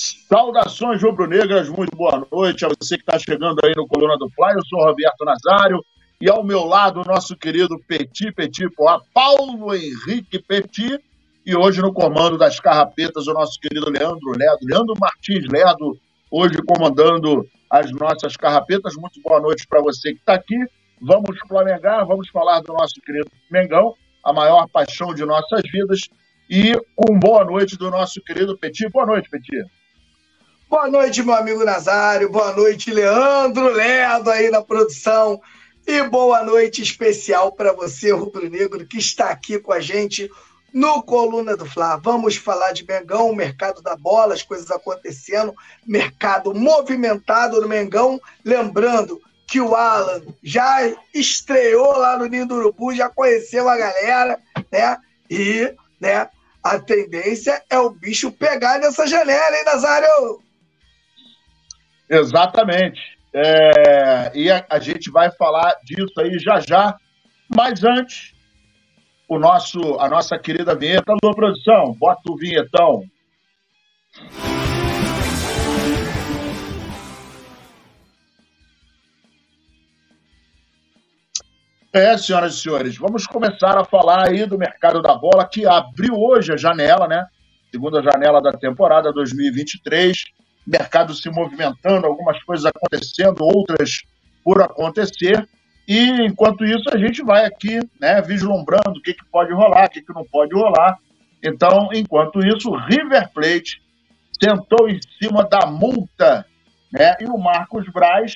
Saudações rubro-negras, muito boa noite a você que está chegando aí no Coluna do Fly. Eu sou Roberto Nazário e ao meu lado o nosso querido Petit Petit Poá, Paulo Henrique Petit. E hoje no comando das carrapetas o nosso querido Leandro Ledo, Leandro Martins Ledo, hoje comandando as nossas carrapetas. Muito boa noite para você que está aqui. Vamos flamengar, vamos falar do nosso querido Mengão, a maior paixão de nossas vidas. E com boa noite do nosso querido Petit. Boa noite, Petit. Boa noite, meu amigo Nazário. Boa noite, Leandro Ledo aí na produção. E boa noite especial para você, rubro-negro, que está aqui com a gente no Coluna do Fla. Vamos falar de Mengão, mercado da bola, as coisas acontecendo, mercado movimentado no Mengão. Lembrando que o Alan já estreou lá no Ninho do Urubu, já conheceu a galera, né? E, né, a tendência é o bicho pegar nessa janela, hein, Nazário? Exatamente. É, e a, a, gente vai falar disso aí já já. Mas antes, o nosso, a nossa querida vinheta. Alô, produção, bota o vinhetão. É, senhoras e senhores, vamos começar a falar aí do mercado da bola, que abriu hoje a janela, né? Segunda janela da temporada 2023 mercado se movimentando, algumas coisas acontecendo, outras por acontecer. E enquanto isso, a gente vai aqui, né, vislumbrando o que, que pode rolar, o que, que não pode rolar. Então, enquanto isso, River Plate sentou em cima da multa, né? E o Marcos Braz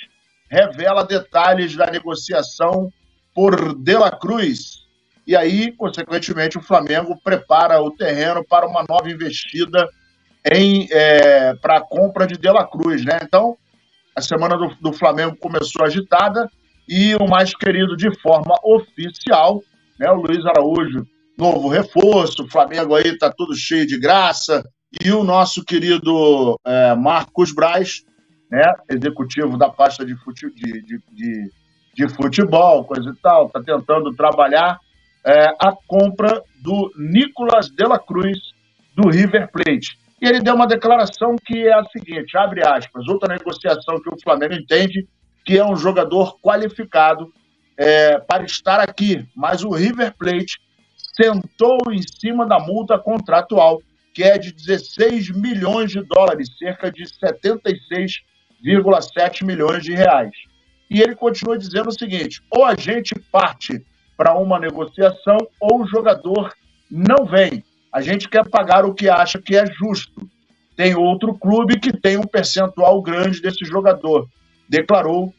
revela detalhes da negociação por De La Cruz. E aí, consequentemente, o Flamengo prepara o terreno para uma nova investida em é, para a compra de De La Cruz, né? Então, a semana do, do, Flamengo começou agitada e o mais querido de forma oficial, né? O Luiz Araújo, novo reforço, o Flamengo aí tá tudo cheio de graça e o nosso querido é, Marcos Braz, né? Executivo da pasta de, fute, de, de, de, de futebol, coisa e tal, tá tentando trabalhar é, a compra do Nicolas de la Cruz do River Plate. E ele deu uma declaração que é a seguinte, abre aspas, outra negociação que o Flamengo entende que é um jogador qualificado é, para estar aqui, mas o River Plate sentou em cima da multa contratual, que é de 16 milhões de dólares, cerca de 76,7 milhões de reais. E ele continua dizendo o seguinte: ou a gente parte para uma negociação, ou o jogador não vem. A gente quer pagar o que acha que é justo. Tem outro clube que tem um percentual grande desse jogador, declarou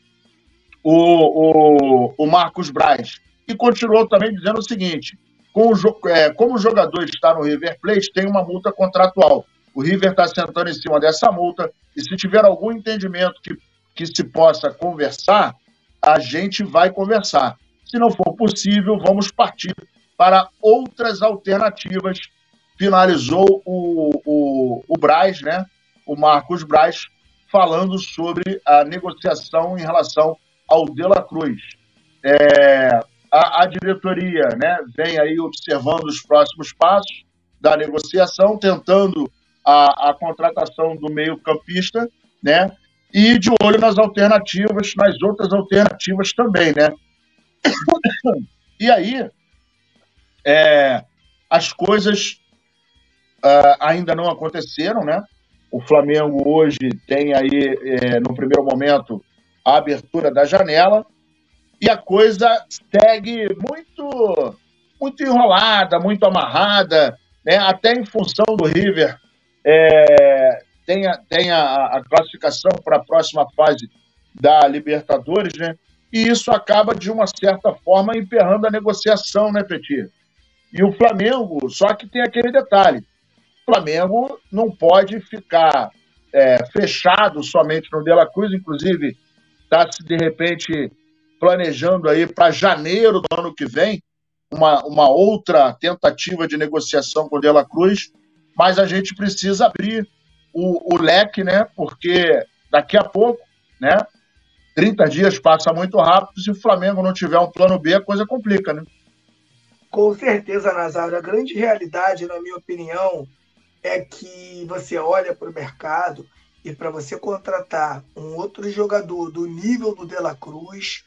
o, o, o Marcos Braz. E continuou também dizendo o seguinte: com o, é, como o jogador está no River Plate, tem uma multa contratual. O River está sentando em cima dessa multa, e se tiver algum entendimento que, que se possa conversar, a gente vai conversar. Se não for possível, vamos partir para outras alternativas finalizou o, o, o Braz, né, o Marcos Braz, falando sobre a negociação em relação ao De La Cruz. É, a, a, diretoria né, vem aí observando os próximos passos da negociação, tentando a, a contratação do meio-campista, né? E de olho nas alternativas, nas outras alternativas também, né? E aí, é, as coisas uh, ainda não aconteceram, né? O Flamengo hoje tem aí, é, no primeiro momento, a abertura da janela e a coisa segue muito, muito enrolada, muito amarrada, né? Até em função do River é, a, a, a classificação para a próxima fase da Libertadores, né? E isso acaba, de uma certa forma, emperrando a negociação, né, Petir? E o Flamengo, só que tem aquele detalhe: Flamengo não pode ficar é, fechado somente no De La Cruz, inclusive está se de repente planejando aí para janeiro do ano que vem uma, uma outra tentativa de negociação com o De La Cruz, mas a gente precisa abrir o, o leque, né? Porque daqui a pouco, né? 30 dias passa muito rápido, se o Flamengo não tiver um plano B, a coisa complica, né? Com certeza, Nazário. A grande realidade, na minha opinião, é que você olha para o mercado e para você contratar um outro jogador do nível do De La Cruz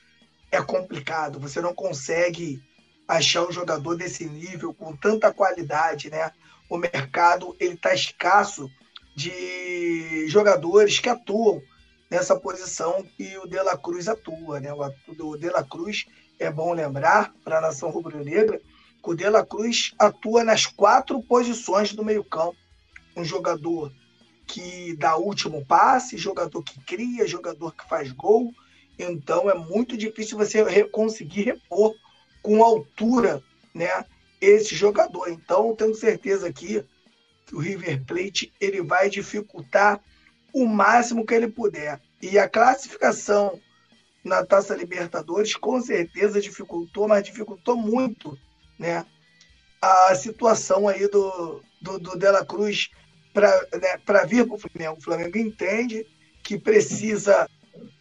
é complicado. Você não consegue achar um jogador desse nível com tanta qualidade, né? O mercado ele está escasso de jogadores que atuam nessa posição que o De La Cruz atua, né? O De La Cruz é bom lembrar para a nação rubro-negra que o De La Cruz atua nas quatro posições do meio-campo. Um jogador que dá último passe, jogador que cria, jogador que faz gol. Então é muito difícil você conseguir repor com altura, né, esse jogador. Então tenho certeza aqui que o River Plate ele vai dificultar o máximo que ele puder. E a classificação na Taça Libertadores com certeza dificultou, mas dificultou muito, né, a situação aí do, do, do Dela Cruz para né, vir para o Flamengo. O Flamengo entende que precisa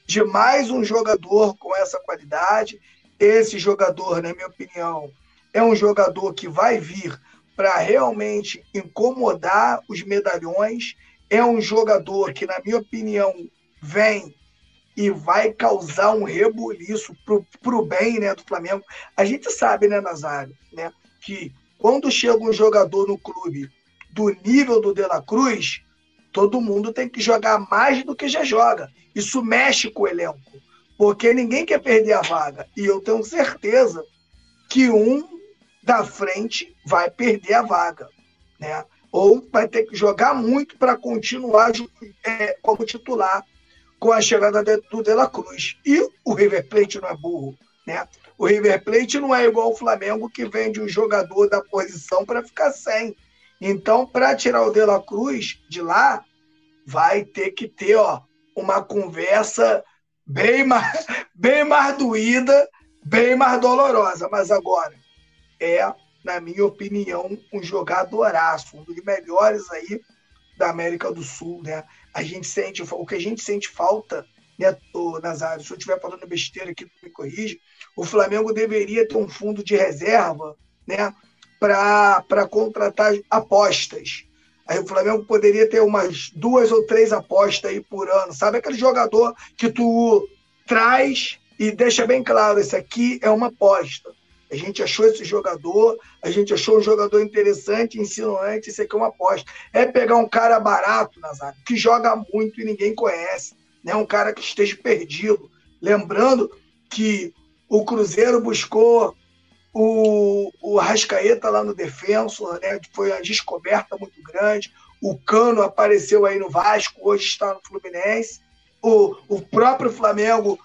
de mais um jogador com essa qualidade. Esse jogador, na minha opinião, é um jogador que vai vir para realmente incomodar os medalhões. É um jogador que, na minha opinião, vem e vai causar um rebuliço para o bem né, do Flamengo. A gente sabe, né, Nazário, né, que quando chega um jogador no clube do nível do De La Cruz, todo mundo tem que jogar mais do que já joga. Isso mexe com o elenco, porque ninguém quer perder a vaga. E eu tenho certeza que um da frente vai perder a vaga, né? Ou vai ter que jogar muito para continuar é, como titular com a chegada do De La Cruz. E o River Plate não é burro, né? O River Plate não é igual o Flamengo que vende um jogador da posição para ficar sem. Então, para tirar o De La Cruz de lá, vai ter que ter ó, uma conversa bem mais, bem mais doída, bem mais dolorosa. Mas agora, é, na minha opinião, um jogadoraço, um dos melhores aí da América do Sul. Né? A gente sente, o que a gente sente falta, né, Nazário, se eu estiver falando besteira aqui, me corrige, o Flamengo deveria ter um fundo de reserva, né? Para contratar apostas. Aí o Flamengo poderia ter umas duas ou três apostas aí por ano. Sabe aquele jogador que tu traz e deixa bem claro, esse aqui é uma aposta. A gente achou esse jogador, a gente achou um jogador interessante, insinuante, esse aqui é uma aposta. É pegar um cara barato, Nazário, que joga muito e ninguém conhece, né? um cara que esteja perdido. Lembrando que o Cruzeiro buscou o, o Arrascaeta lá no Defensor, né, foi uma descoberta muito grande. O Cano apareceu aí no Vasco, hoje está no Fluminense. O, o próprio Flamengo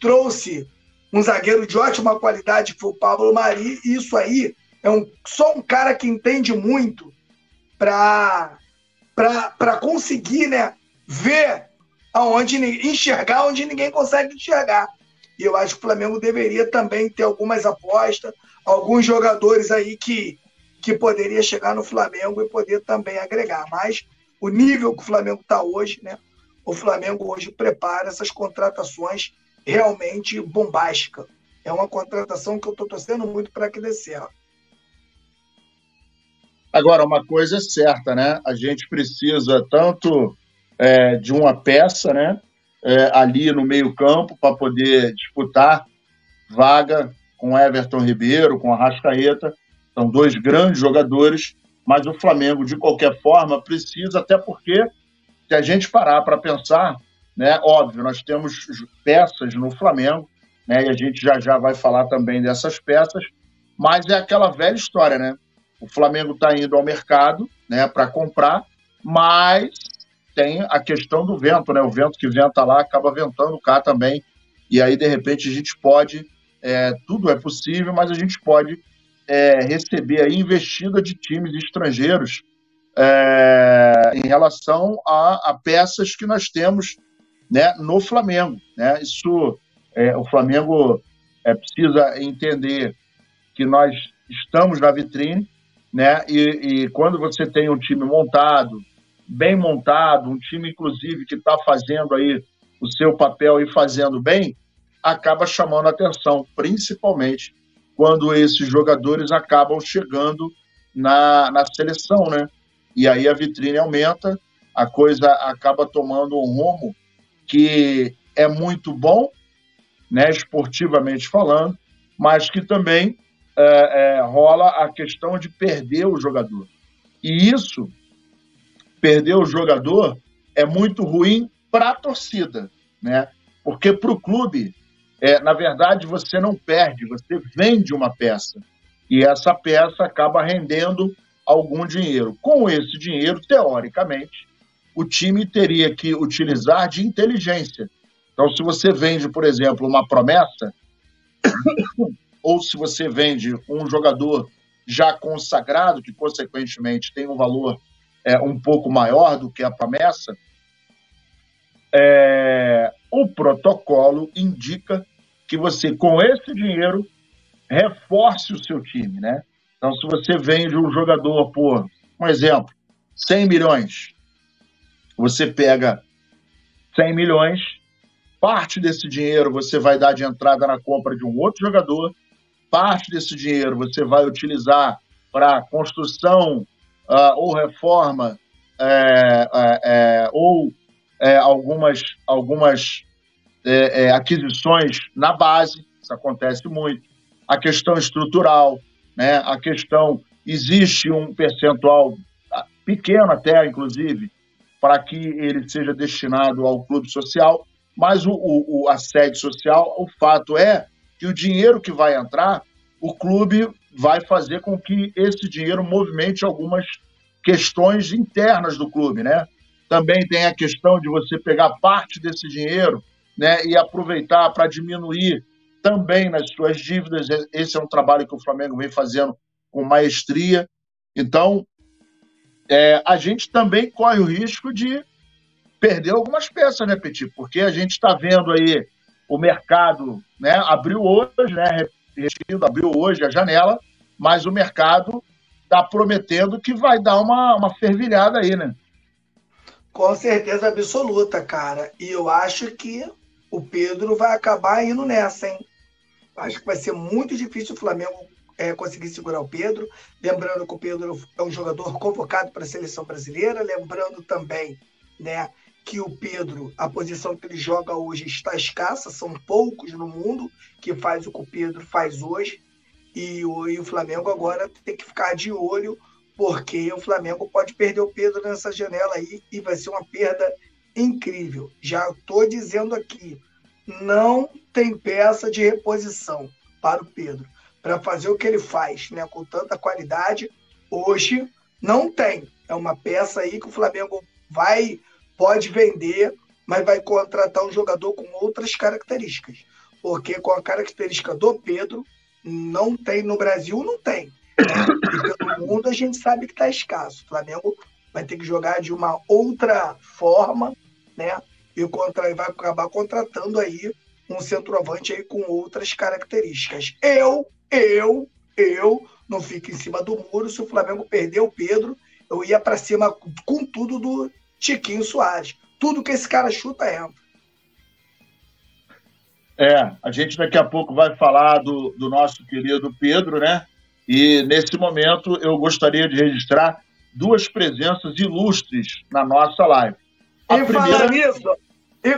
trouxe um zagueiro de ótima qualidade, que foi o Pablo Mari, e isso aí é um, só um cara que entende muito para conseguir né, ver aonde enxergar onde ninguém consegue enxergar. E eu acho que o Flamengo deveria também ter algumas apostas, alguns jogadores aí que, que poderia chegar no Flamengo e poder também agregar. Mas o nível que o Flamengo está hoje, né? O Flamengo hoje prepara essas contratações realmente bombásticas. É uma contratação que eu estou torcendo muito para que dê certo. Agora, uma coisa é certa, né? A gente precisa tanto é, de uma peça, né? É, ali no meio-campo para poder disputar vaga com Everton Ribeiro, com Arrascaeta, são dois grandes jogadores, mas o Flamengo, de qualquer forma, precisa, até porque, se a gente parar para pensar, né, óbvio, nós temos peças no Flamengo, né, e a gente já já vai falar também dessas peças, mas é aquela velha história, né? O Flamengo está indo ao mercado né, para comprar, mas tem a questão do vento, né? O vento que venta lá acaba ventando cá também, e aí, de repente, a gente pode é, tudo é possível, mas a gente pode é, receber a investida de times estrangeiros é, em relação a, a, peças que nós temos né, no Flamengo. Né? Isso, é, o Flamengo é, precisa entender que nós estamos na vitrine, né? E, e, quando você tem um time montado, bem montado, um time inclusive que está fazendo aí o seu papel e fazendo bem, acaba chamando atenção, principalmente quando esses jogadores acabam chegando na, na seleção, né? E aí a vitrine aumenta, a coisa acaba tomando um rumo que é muito bom, né, esportivamente falando, mas que também é, é, rola a questão de perder o jogador. E isso, perder o jogador, é muito ruim para a torcida, né? Porque para o clube, é, na verdade, você não perde, você vende uma peça. E essa peça acaba rendendo algum dinheiro. Com esse dinheiro, teoricamente, o time teria que utilizar de inteligência. Então, se você vende, por exemplo, uma promessa, ou se você vende um jogador já consagrado, que consequentemente tem um valor é, um pouco maior do que a promessa, é, o protocolo indica que você, com esse dinheiro, reforce o seu time, né? Então, se você vende um jogador por, um exemplo, 100 milhões, você pega 100 milhões, parte desse dinheiro você vai dar de entrada na compra de um outro jogador, parte desse dinheiro você vai utilizar para construção uh, ou reforma é, é, é, ou é, algumas, algumas é, é, aquisições na base, isso acontece muito. A questão estrutural, né? a questão, existe um percentual ah, pequeno até, inclusive, para que ele seja destinado ao clube social, mas o, o, a sede social, o fato é que o dinheiro que vai entrar, o clube vai fazer com que esse dinheiro movimente algumas questões internas do clube, né? Também tem a questão de você pegar parte desse dinheiro né, e aproveitar para diminuir também nas suas dívidas. Esse é um trabalho que o Flamengo vem fazendo com maestria. Então, é, a gente também corre o risco de perder algumas peças, né, Petit? Porque a gente está vendo aí o mercado, né, abriu hoje, né, abriu hoje a janela, mas o mercado está prometendo que vai dar uma, uma fervilhada aí, né? Com certeza absoluta, cara. E eu acho que o Pedro vai acabar indo nessa, hein? Acho que vai ser muito difícil o Flamengo é, conseguir segurar o Pedro. Lembrando que o Pedro é um jogador convocado para a seleção brasileira. Lembrando também, né, que o Pedro, a posição que ele joga hoje está escassa, são poucos no mundo que faz o que o Pedro faz hoje. E o, e o Flamengo agora tem que ficar de olho, porque o Flamengo pode perder o Pedro nessa janela aí e vai ser uma perda incrível. Já estou dizendo aqui, não tem peça de reposição para o Pedro. Para fazer o que ele faz né, com tanta qualidade, hoje não tem. É uma peça aí que o Flamengo vai, pode vender, mas vai contratar um jogador com outras características. Porque com a característica do Pedro, não tem no Brasil, não tem. Né? E pelo mundo a gente sabe que está escasso. O Flamengo vai ter que jogar de uma outra forma, né? E, contra, vai acabar contratando aí um centroavante aí com outras características. Eu, eu, eu não fico em cima do muro. Se o Flamengo perder o Pedro, eu ia para cima com tudo do Tiquinho Soares. Tudo que esse cara chuta entra. É, a gente daqui a pouco vai falar do, do nosso querido Pedro, né? E nesse momento eu gostaria de registrar duas presenças ilustres na nossa live. A e primeira... falar nisso, e...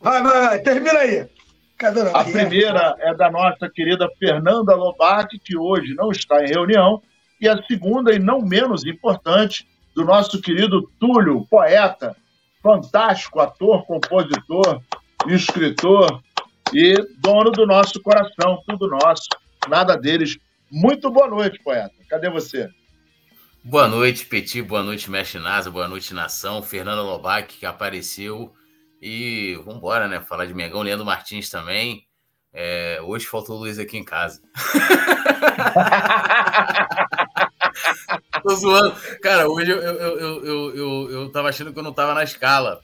vai, vai, vai, termina aí. Cadê a primeira é da nossa querida Fernanda Lobac, que hoje não está em reunião, e a segunda, e não menos importante, do nosso querido Túlio, poeta, fantástico ator, compositor, escritor, e dono do nosso coração, tudo nosso, nada deles. Muito boa noite, poeta. Cadê você? Boa noite, Petit. Boa noite, Mestre Nasa. Boa noite, Nação. Fernando Lobac, que apareceu. E vamos embora, né? Falar de Mengão. Leandro Martins também. É, hoje faltou o Luiz aqui em casa. Tô zoando. Cara, hoje eu, eu, eu, eu, eu, eu tava achando que eu não tava na escala.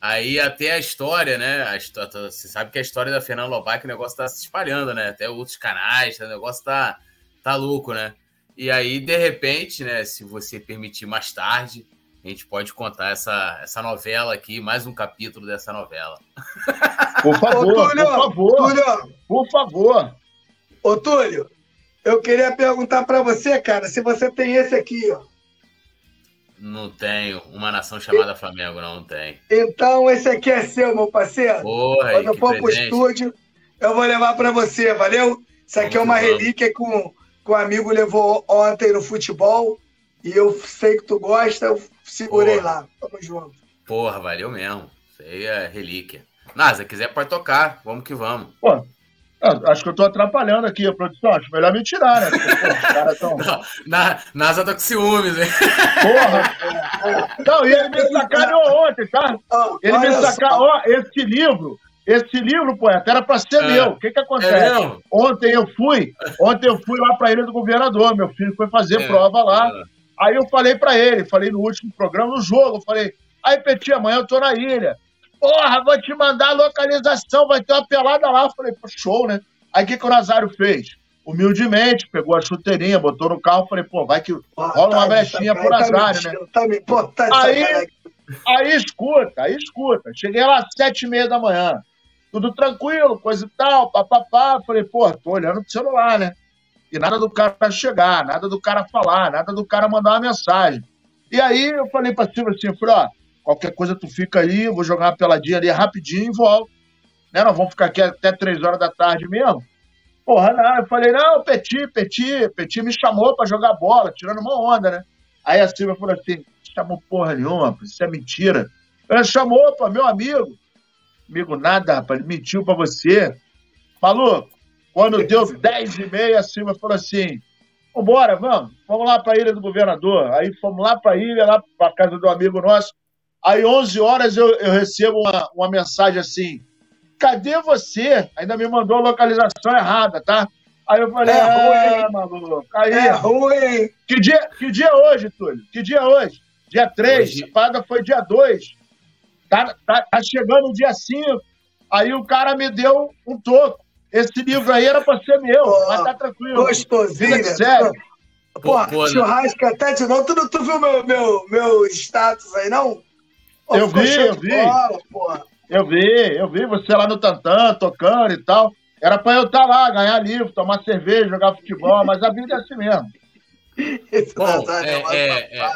Aí até a história, né? A história, você sabe que a história da Fernanda Lobac, o negócio tá se espalhando, né? Até outros canais, o negócio tá, tá louco, né? E aí, de repente, né? Se você permitir mais tarde, a gente pode contar essa, essa novela aqui, mais um capítulo dessa novela. Por favor, Ô, Túlio, por favor. Túlio, por favor. Ô, Túlio, eu queria perguntar para você, cara, se você tem esse aqui, ó. Não tenho. Uma nação chamada Flamengo, não, não tem. Então, esse aqui é seu, meu parceiro. Porra, Quando eu for pro estúdio, eu vou levar para você, valeu? Isso aqui é uma relíquia um, que um amigo levou ontem no futebol. E eu sei que tu gosta, eu segurei Porra. lá. Tamo junto. Porra, valeu mesmo. Isso aí é relíquia. Nasa, quiser pode tocar. Vamos que vamos. Pô, acho que eu tô atrapalhando aqui a produção. Acho melhor me tirar, né? Porque, pô, os caras tão... Não, na, NASA tá com ciúmes, hein? Porra! Não, e ele me sacaneou ontem, tá? Ele me sacaneou. Ó, esse livro, esse livro, poeta, era para ser é. meu. O que que acontece? É ontem eu fui, ontem eu fui lá para a Ilha do Governador. Meu filho foi fazer é. prova lá. É. Aí eu falei para ele, falei no último programa, no jogo, eu falei, aí, Peti, amanhã eu tô na ilha. Porra, vou te mandar a localização, vai ter uma pelada lá. Eu falei, pô, show, né? Aí o que, que o Nazário fez? Humildemente, pegou a chuteirinha, botou no carro, falei, pô, vai que rola uma brechinha tá, pro Nazário, tá, né? Tá, pô, tá, aí, aí escuta, aí escuta. Cheguei lá às sete e meia da manhã. Tudo tranquilo, coisa e tal, papapá. Falei, pô, tô olhando pro celular, né? E nada do cara chegar, nada do cara falar, nada do cara mandar uma mensagem. E aí eu falei pra Silvia assim, falei, ó, qualquer coisa tu fica aí, eu vou jogar uma peladinha ali rapidinho e volto. Né? Nós vamos ficar aqui até três horas da tarde mesmo. Porra, não. Eu falei, não, Petit, Petit, Petit me chamou pra jogar bola, tirando uma onda, né? Aí a Silvia falou assim, chamou porra nenhuma, isso é mentira. Ele chamou, pô, meu amigo. Amigo, nada, rapaz, ele mentiu pra você. Maluco, quando deu 10 e meia, a Silvia falou assim: Vambora, vamos, vamos lá para a Ilha do Governador. Aí fomos lá para a ilha, lá para casa do amigo nosso. Aí, 11 horas, eu, eu recebo uma, uma mensagem assim: Cadê você? Ainda me mandou a localização errada, tá? Aí eu falei: É, ah, maluco. Aí, é ruim. Que dia, que dia é hoje, Túlio? Que dia é hoje? Dia 3. Hoje... A parada foi dia 2. Tá, tá, tá chegando o dia 5. Aí o cara me deu um toco. Esse livro aí era pra ser meu, pô, mas tá tranquilo. Gostosinho. Vida sério. Pô, pô, churrasco até de novo. Tu, não, tu viu meu, meu, meu status aí, não? Pô, eu vi, eu vi. Bola, eu vi, eu vi você lá no Tantan, tocando e tal. Era pra eu estar tá lá, ganhar livro, tomar cerveja, jogar futebol, mas a vida é assim mesmo. Esse Bom, é, é, é,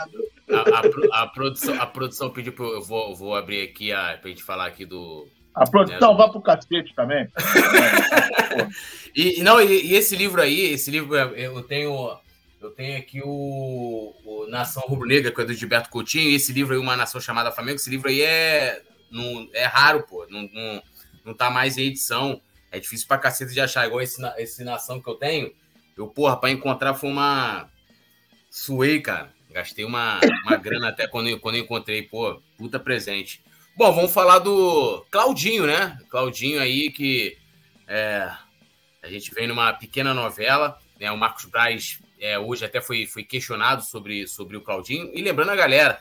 a, a, a, produção, a produção pediu pra eu, vou, vou abrir aqui a, pra gente falar aqui do, a produção é. vai pro cacete também. e, não, e, e, esse livro aí, esse livro, eu tenho. Eu tenho aqui o, o Nação Rubro-Negra, que é do Gilberto Coutinho, e esse livro aí, Uma Nação Chamada Flamengo, esse livro aí é, não, é raro, pô. Não, não, não tá mais em edição. É difícil pra cacete de achar, igual esse, esse Nação que eu tenho. Eu, porra, pra encontrar foi uma. Suei, cara. Gastei uma, uma grana até quando quando encontrei, pô, puta presente. Bom, vamos falar do Claudinho, né? Claudinho aí que é, a gente vem numa pequena novela, né? O Marcos Braz é, hoje até foi, foi questionado sobre, sobre o Claudinho. E lembrando a galera,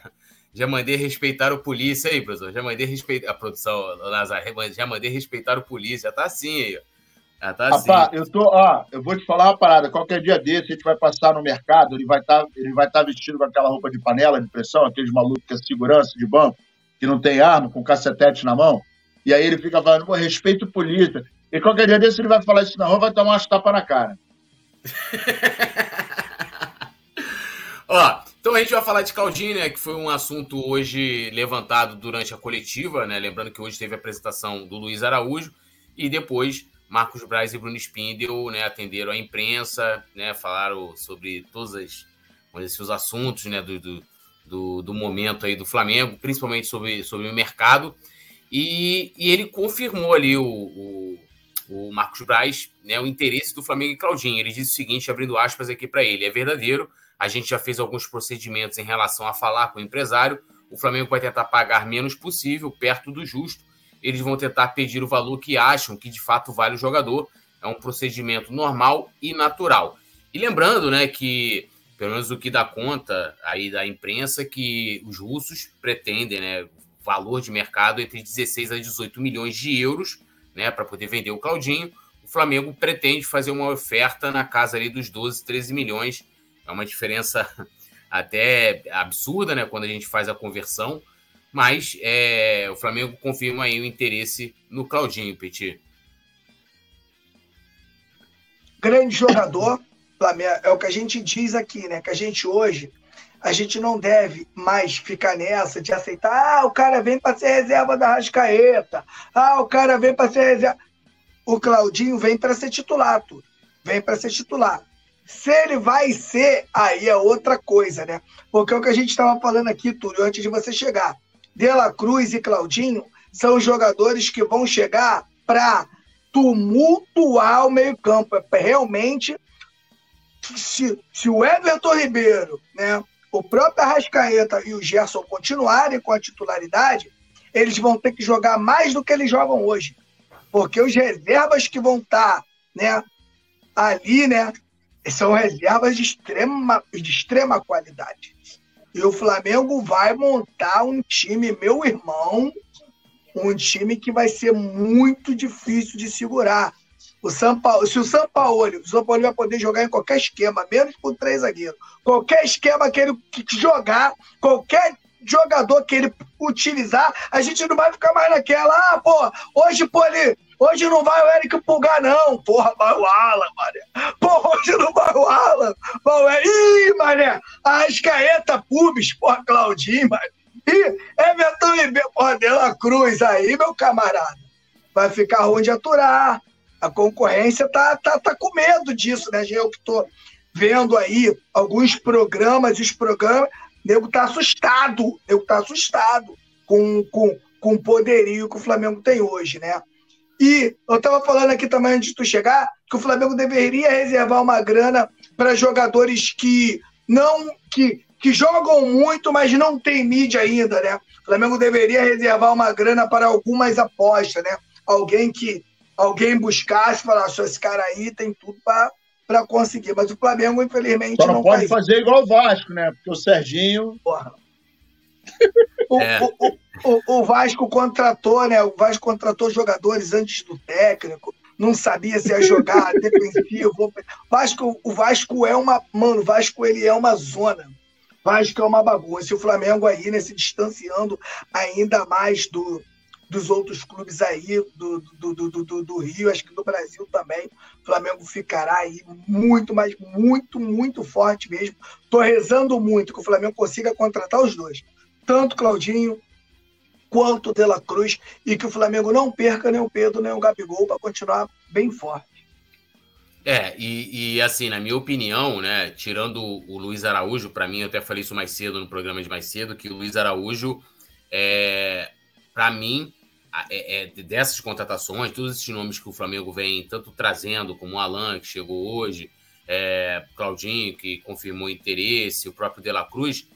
já mandei respeitar o polícia aí, professor. Já mandei respeitar a produção, Lazar, já mandei respeitar o polícia. Tá assim aí, Já tá assim. Rapaz, eu tô, ó, eu vou te falar uma parada. Qualquer dia desse, a gente vai passar no mercado, ele vai estar tá, ele vai tá vestido com aquela roupa de panela de pressão, aqueles malucos que é segurança de banco que não tem arma, com cacetete na mão, e aí ele fica falando, pô, respeito polícia. E qualquer dia desse ele vai falar isso na rua, vai tomar umas tapas na cara. Ó, então a gente vai falar de Claudinho, né, que foi um assunto hoje levantado durante a coletiva, né, lembrando que hoje teve a apresentação do Luiz Araújo, e depois Marcos Braz e Bruno Spindel, né, atenderam a imprensa, né, falaram sobre todos os, os assuntos, né, do, do do, do momento aí do Flamengo, principalmente sobre, sobre o mercado. E, e ele confirmou ali o, o, o, Marcos Braz, né, o interesse do Flamengo em Claudinho. Ele disse o seguinte, abrindo aspas aqui para ele: é verdadeiro, a gente já fez alguns procedimentos em relação a falar com o empresário. O Flamengo vai tentar pagar menos possível, perto do justo. Eles vão tentar pedir o valor que acham que de fato vale o jogador. É um procedimento normal e natural. E lembrando, né, que pelo menos o que dá conta aí da imprensa, que os russos pretendem, né, valor de mercado entre 16 a 18 milhões de euros, né, para poder vender o Claudinho. O Flamengo pretende fazer uma oferta na casa ali dos 12, 13 milhões. É uma diferença até absurda, né, quando a gente faz a conversão. Mas é, o Flamengo confirma aí o interesse no Claudinho, Petit. Grande jogador, Flamengo, é o que a gente diz aqui, né? Que a gente hoje, a gente não deve mais ficar nessa de aceitar, ah, o cara vem para ser reserva da Rascaeta, ah, o cara vem para ser reserva. O Claudinho vem para ser titular, tudo. Vem para ser titular. Se ele vai ser, aí é outra coisa, né? Porque é o que a gente estava falando aqui, Túlio, antes de você chegar. De La Cruz e Claudinho são jogadores que vão chegar para tumultuar o meio-campo. É realmente, se, se o Everton Ribeiro, né, o próprio Arrascaeta e o Gerson continuarem com a titularidade, eles vão ter que jogar mais do que eles jogam hoje. Porque os reservas que vão estar tá, né, ali, né, são reservas de extrema, de extrema qualidade. E o Flamengo vai montar um time, meu irmão, um time que vai ser muito difícil de segurar. O São Paulo, se o São Paulo, o São Paulo vai poder jogar em qualquer esquema, menos com três zagueiros. Qualquer esquema que ele jogar, qualquer jogador que ele utilizar, a gente não vai ficar mais naquela, ah, pô, hoje, pô, ele, hoje não vai o Eric Pulgar, não. Porra, vai o Alan, mané. Pô, hoje não vai o Alan. Vai o Eric. Ih, mané, Ascaeta Pubis, porra, Claudinho, mané. Ih, Everton Ribeiro, porra, De La Cruz aí, meu camarada. Vai ficar ruim de aturar a concorrência tá, tá, tá com medo disso, né? Eu que estou vendo aí alguns programas, os programas, o nego tá assustado, o nego tá assustado com, com, com o poderio que o Flamengo tem hoje, né? E eu estava falando aqui também antes de tu chegar que o Flamengo deveria reservar uma grana para jogadores que não que, que jogam muito, mas não tem mídia ainda, né? O Flamengo deveria reservar uma grana para algumas apostas, né? Alguém que alguém buscasse e falasse, esse cara aí tem tudo para conseguir. Mas o Flamengo, infelizmente, Só não, não pode fazer igual o Vasco, né? Porque o Serginho. Porra. O, é. o, o, o, Vasco contratou, né? O Vasco contratou jogadores antes do técnico, não sabia se ia jogar defensivo. O Vasco, o Vasco é uma. Mano, o Vasco ele é uma zona. O Vasco é uma bagunça. E o Flamengo aí, né, se distanciando ainda mais do, dos outros clubes aí do, do, do, do, do Rio, acho que do Brasil também. O Flamengo ficará aí muito, mas muito, muito forte mesmo. Estou rezando muito que o Flamengo consiga contratar os dois, tanto Claudinho quanto De La Cruz, e que o Flamengo não perca nem o Pedro nem o Gabigol para continuar bem forte. É, e, e, assim, na minha opinião, né, tirando o Luiz Araújo, para mim, eu até falei isso mais cedo no programa de mais cedo, que o Luiz Araújo, é, para mim, é, é, dessas contratações, todos esses nomes que o Flamengo vem tanto trazendo, como o Alan, que chegou hoje, é, Claudinho, que confirmou interesse, o próprio De La Cruz,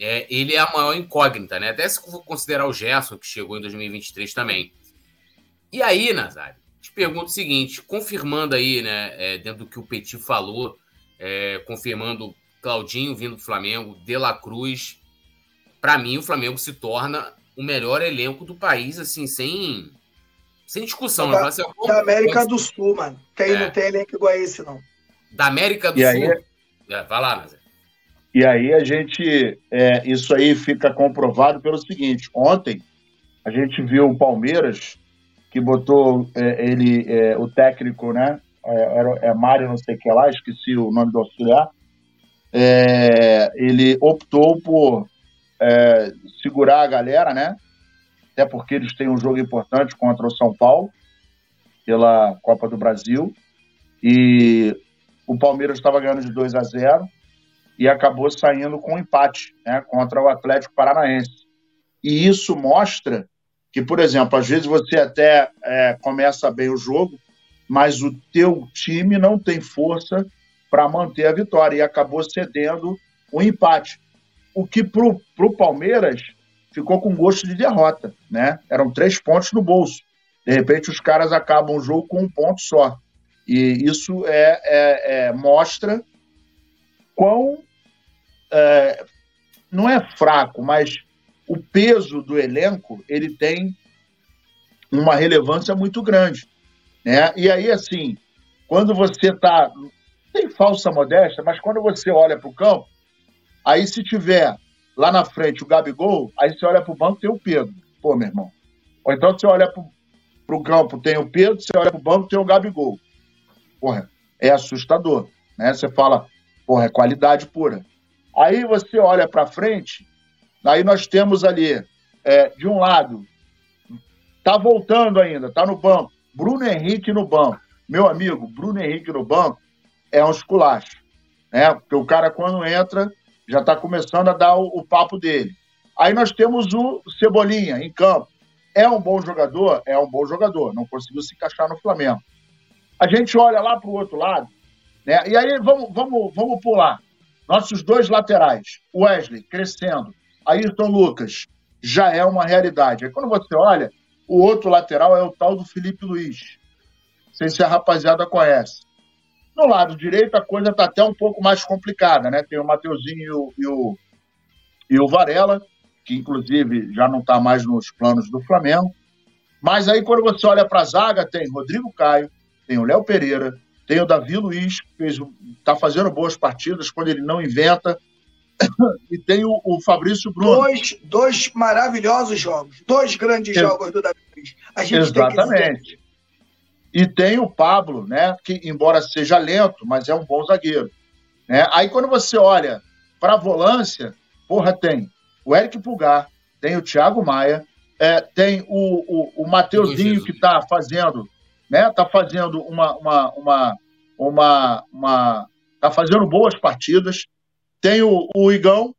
é, ele é a maior incógnita, né? Até se for considerar o Gerson, que chegou em 2023 também. E aí, Nazário, te pergunto o seguinte, confirmando aí, né, é, dentro do que o Petit falou, é, confirmando Claudinho vindo do Flamengo, De La Cruz, para mim o Flamengo se torna o melhor elenco do país, assim, sem, sem discussão. Da, assim, da América do Sul, mano. Tem, é. Não tem elenco igual a esse, não. Da América do e Sul. Aí, é, vai lá, Nazé. E aí a gente, é, isso aí fica comprovado pelo seguinte, ontem a gente viu o Palmeiras, que botou é, ele, é, o técnico, né, é, é Mário não sei o que lá, esqueci o nome do auxiliar, é, ele optou por é, segurar a galera, né? Até porque eles têm um jogo importante contra o São Paulo, pela Copa do Brasil. E o Palmeiras estava ganhando de 2 a 0 e acabou saindo com empate né, contra o Atlético Paranaense. E isso mostra que, por exemplo, às vezes você até é, começa bem o jogo, mas o teu time não tem força para manter a vitória e acabou cedendo o empate o que para o Palmeiras ficou com gosto de derrota, né? Eram três pontos no bolso. De repente, os caras acabam o jogo com um ponto só. E isso é, é, é mostra quão. É, não é fraco, mas o peso do elenco ele tem uma relevância muito grande. Né? E aí, assim, quando você está. Tem falsa modéstia, mas quando você olha para o campo, Aí, se tiver lá na frente o Gabigol, aí você olha para o banco tem o Pedro. Pô, meu irmão. Ou então você olha para o campo, tem o Pedro, você olha para o banco, tem o Gabigol. Porra, é assustador. Né? Você fala, porra, é qualidade pura. Aí você olha para frente, aí nós temos ali, é, de um lado, tá voltando ainda, tá no banco, Bruno Henrique no banco. Meu amigo, Bruno Henrique no banco é um esculacho, né? Porque o cara, quando entra, já está começando a dar o, o papo dele. Aí nós temos o Cebolinha em campo. É um bom jogador? É um bom jogador. Não conseguiu se encaixar no Flamengo. A gente olha lá para o outro lado, né? E aí vamos, vamos, vamos pular. Nossos dois laterais, Wesley crescendo, Ayrton Lucas, já é uma realidade. Aí quando você olha, o outro lateral é o tal do Felipe Luiz. Não sei se a rapaziada conhece. No lado direito, a coisa está até um pouco mais complicada, né? Tem o Mateuzinho e o, e o Varela, que inclusive já não está mais nos planos do Flamengo. Mas aí, quando você olha para a zaga, tem Rodrigo Caio, tem o Léo Pereira, tem o Davi Luiz, que está fazendo boas partidas quando ele não inventa, e tem o, o, Fabrício Bruno. Dois, dois maravilhosos jogos, dois grandes jogos do Davi Luiz. A gente Exatamente. Tem e tem o Pablo, né, que embora seja lento, mas é um bom zagueiro. Né? Aí quando você olha para a volância, porra, tem o Eric Pulgar, tem o Thiago Maia, é, tem o, o, o Mateuzinho que está fazendo, né, tá fazendo uma, uma, uma, uma, uma tá fazendo boas partidas, tem o, o Igão,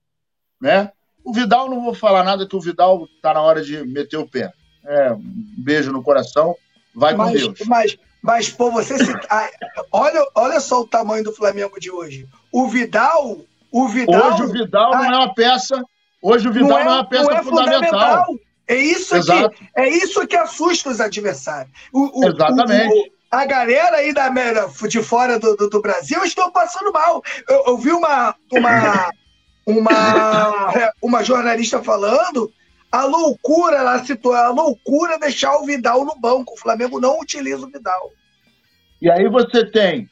né, o Vidal não vou falar nada que o Vidal está na hora de meter o pé. É, um beijo no coração. Vai mas, com Deus. Mas, mas pô, você se... olha, olha só o tamanho do Flamengo de hoje. O Vidal, o Vidal. Hoje o Vidal não é uma peça. Hoje o Vidal não é, não é uma peça é fundamental. fundamental. É isso Exato. que é isso que assusta os adversários. O, o, Exatamente. O, a galera aí da, de fora do, do, do Brasil estão passando mal. Eu, eu vi uma, uma, uma, uma jornalista falando a loucura, ela citou, a loucura deixar o Vidal no banco. O Flamengo não utiliza o Vidal. E aí você tem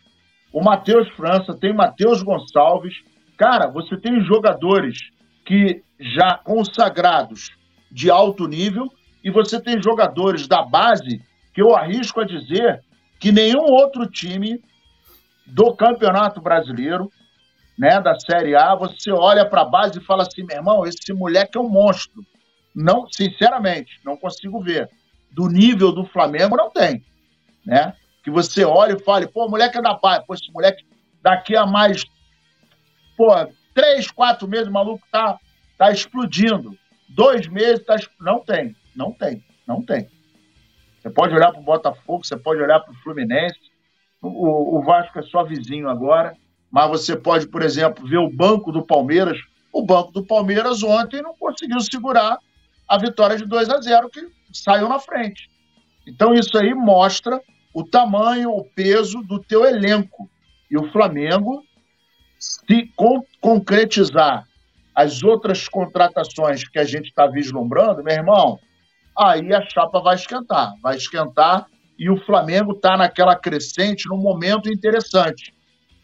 o Matheus França, tem Matheus Gonçalves. Cara, você tem jogadores que já consagrados de alto nível e você tem jogadores da base que eu arrisco a dizer que nenhum outro time do Campeonato Brasileiro, né, da Série A, você olha para a base e fala assim, meu irmão, esse moleque é um monstro. Não, sinceramente, não consigo ver. Do nível do Flamengo, não tem. Né? Que você olha e fale, pô, moleque é da paz, pô, esse moleque daqui a mais pô, três, quatro meses, o maluco tá, tá explodindo. Dois meses, tá, não tem, não tem, não tem. Você pode olhar para o Botafogo, você pode olhar para o Fluminense, o, o Vasco é só vizinho agora, mas você pode, por exemplo, ver o banco do Palmeiras. O banco do Palmeiras ontem não conseguiu segurar a vitória de 2 a 0 que saiu na frente. Então isso aí mostra o tamanho, o peso do teu elenco. E o Flamengo, se con concretizar as outras contratações que a gente está vislumbrando, meu irmão, aí a chapa vai esquentar, vai esquentar e o Flamengo está naquela crescente num momento interessante,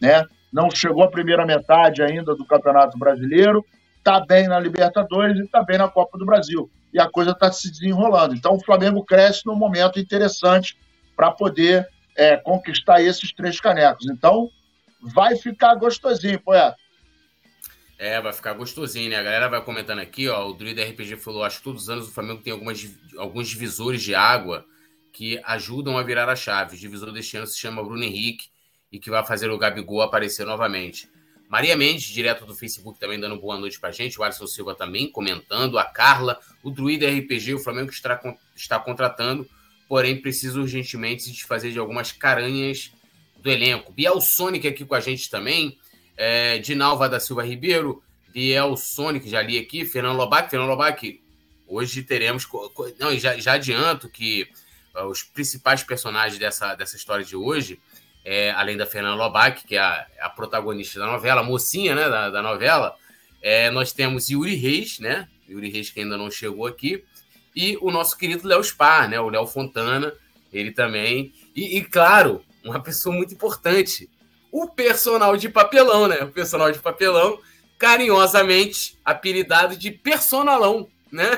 né? Não chegou a primeira metade ainda do Campeonato Brasileiro, está bem na Libertadores e está bem na Copa do Brasil. E a coisa está se desenrolando. Então o Flamengo cresce num momento interessante para poder é, conquistar esses três canecos. Então vai ficar gostosinho, poeta. É, vai ficar gostosinho, né? A galera vai comentando aqui, ó. O Druida RPG falou: acho que todos os anos o Flamengo tem algumas, alguns divisores de água que ajudam a virar a chave. O divisor deste ano se chama Bruno Henrique e que vai fazer o Gabigol aparecer novamente. Maria Mendes, direto do Facebook, também dando boa noite pra gente. O Alisson Silva também comentando. A Carla, o Druida RPG, o Flamengo está, está contratando, porém precisa urgentemente se desfazer de algumas caranhas do elenco. Biel Sonic aqui com a gente também. É, Dinalva da Silva Ribeiro. Biel Sonic, já li aqui. Fernando Lobac. Fernando Lobac, hoje teremos. Não, já, já adianto que uh, os principais personagens dessa, dessa história de hoje é, além da Fernanda Lobac, que é a, a, protagonista da novela, a mocinha né, da, da novela, é, nós temos Yuri Reis, né? Yuri Reis que ainda não chegou aqui, e o nosso querido Léo Spar, né? O Léo Fontana, ele também. E, e, claro, uma pessoa muito importante, o personal de papelão, né? O personal de papelão, carinhosamente apelidado de personalão, né?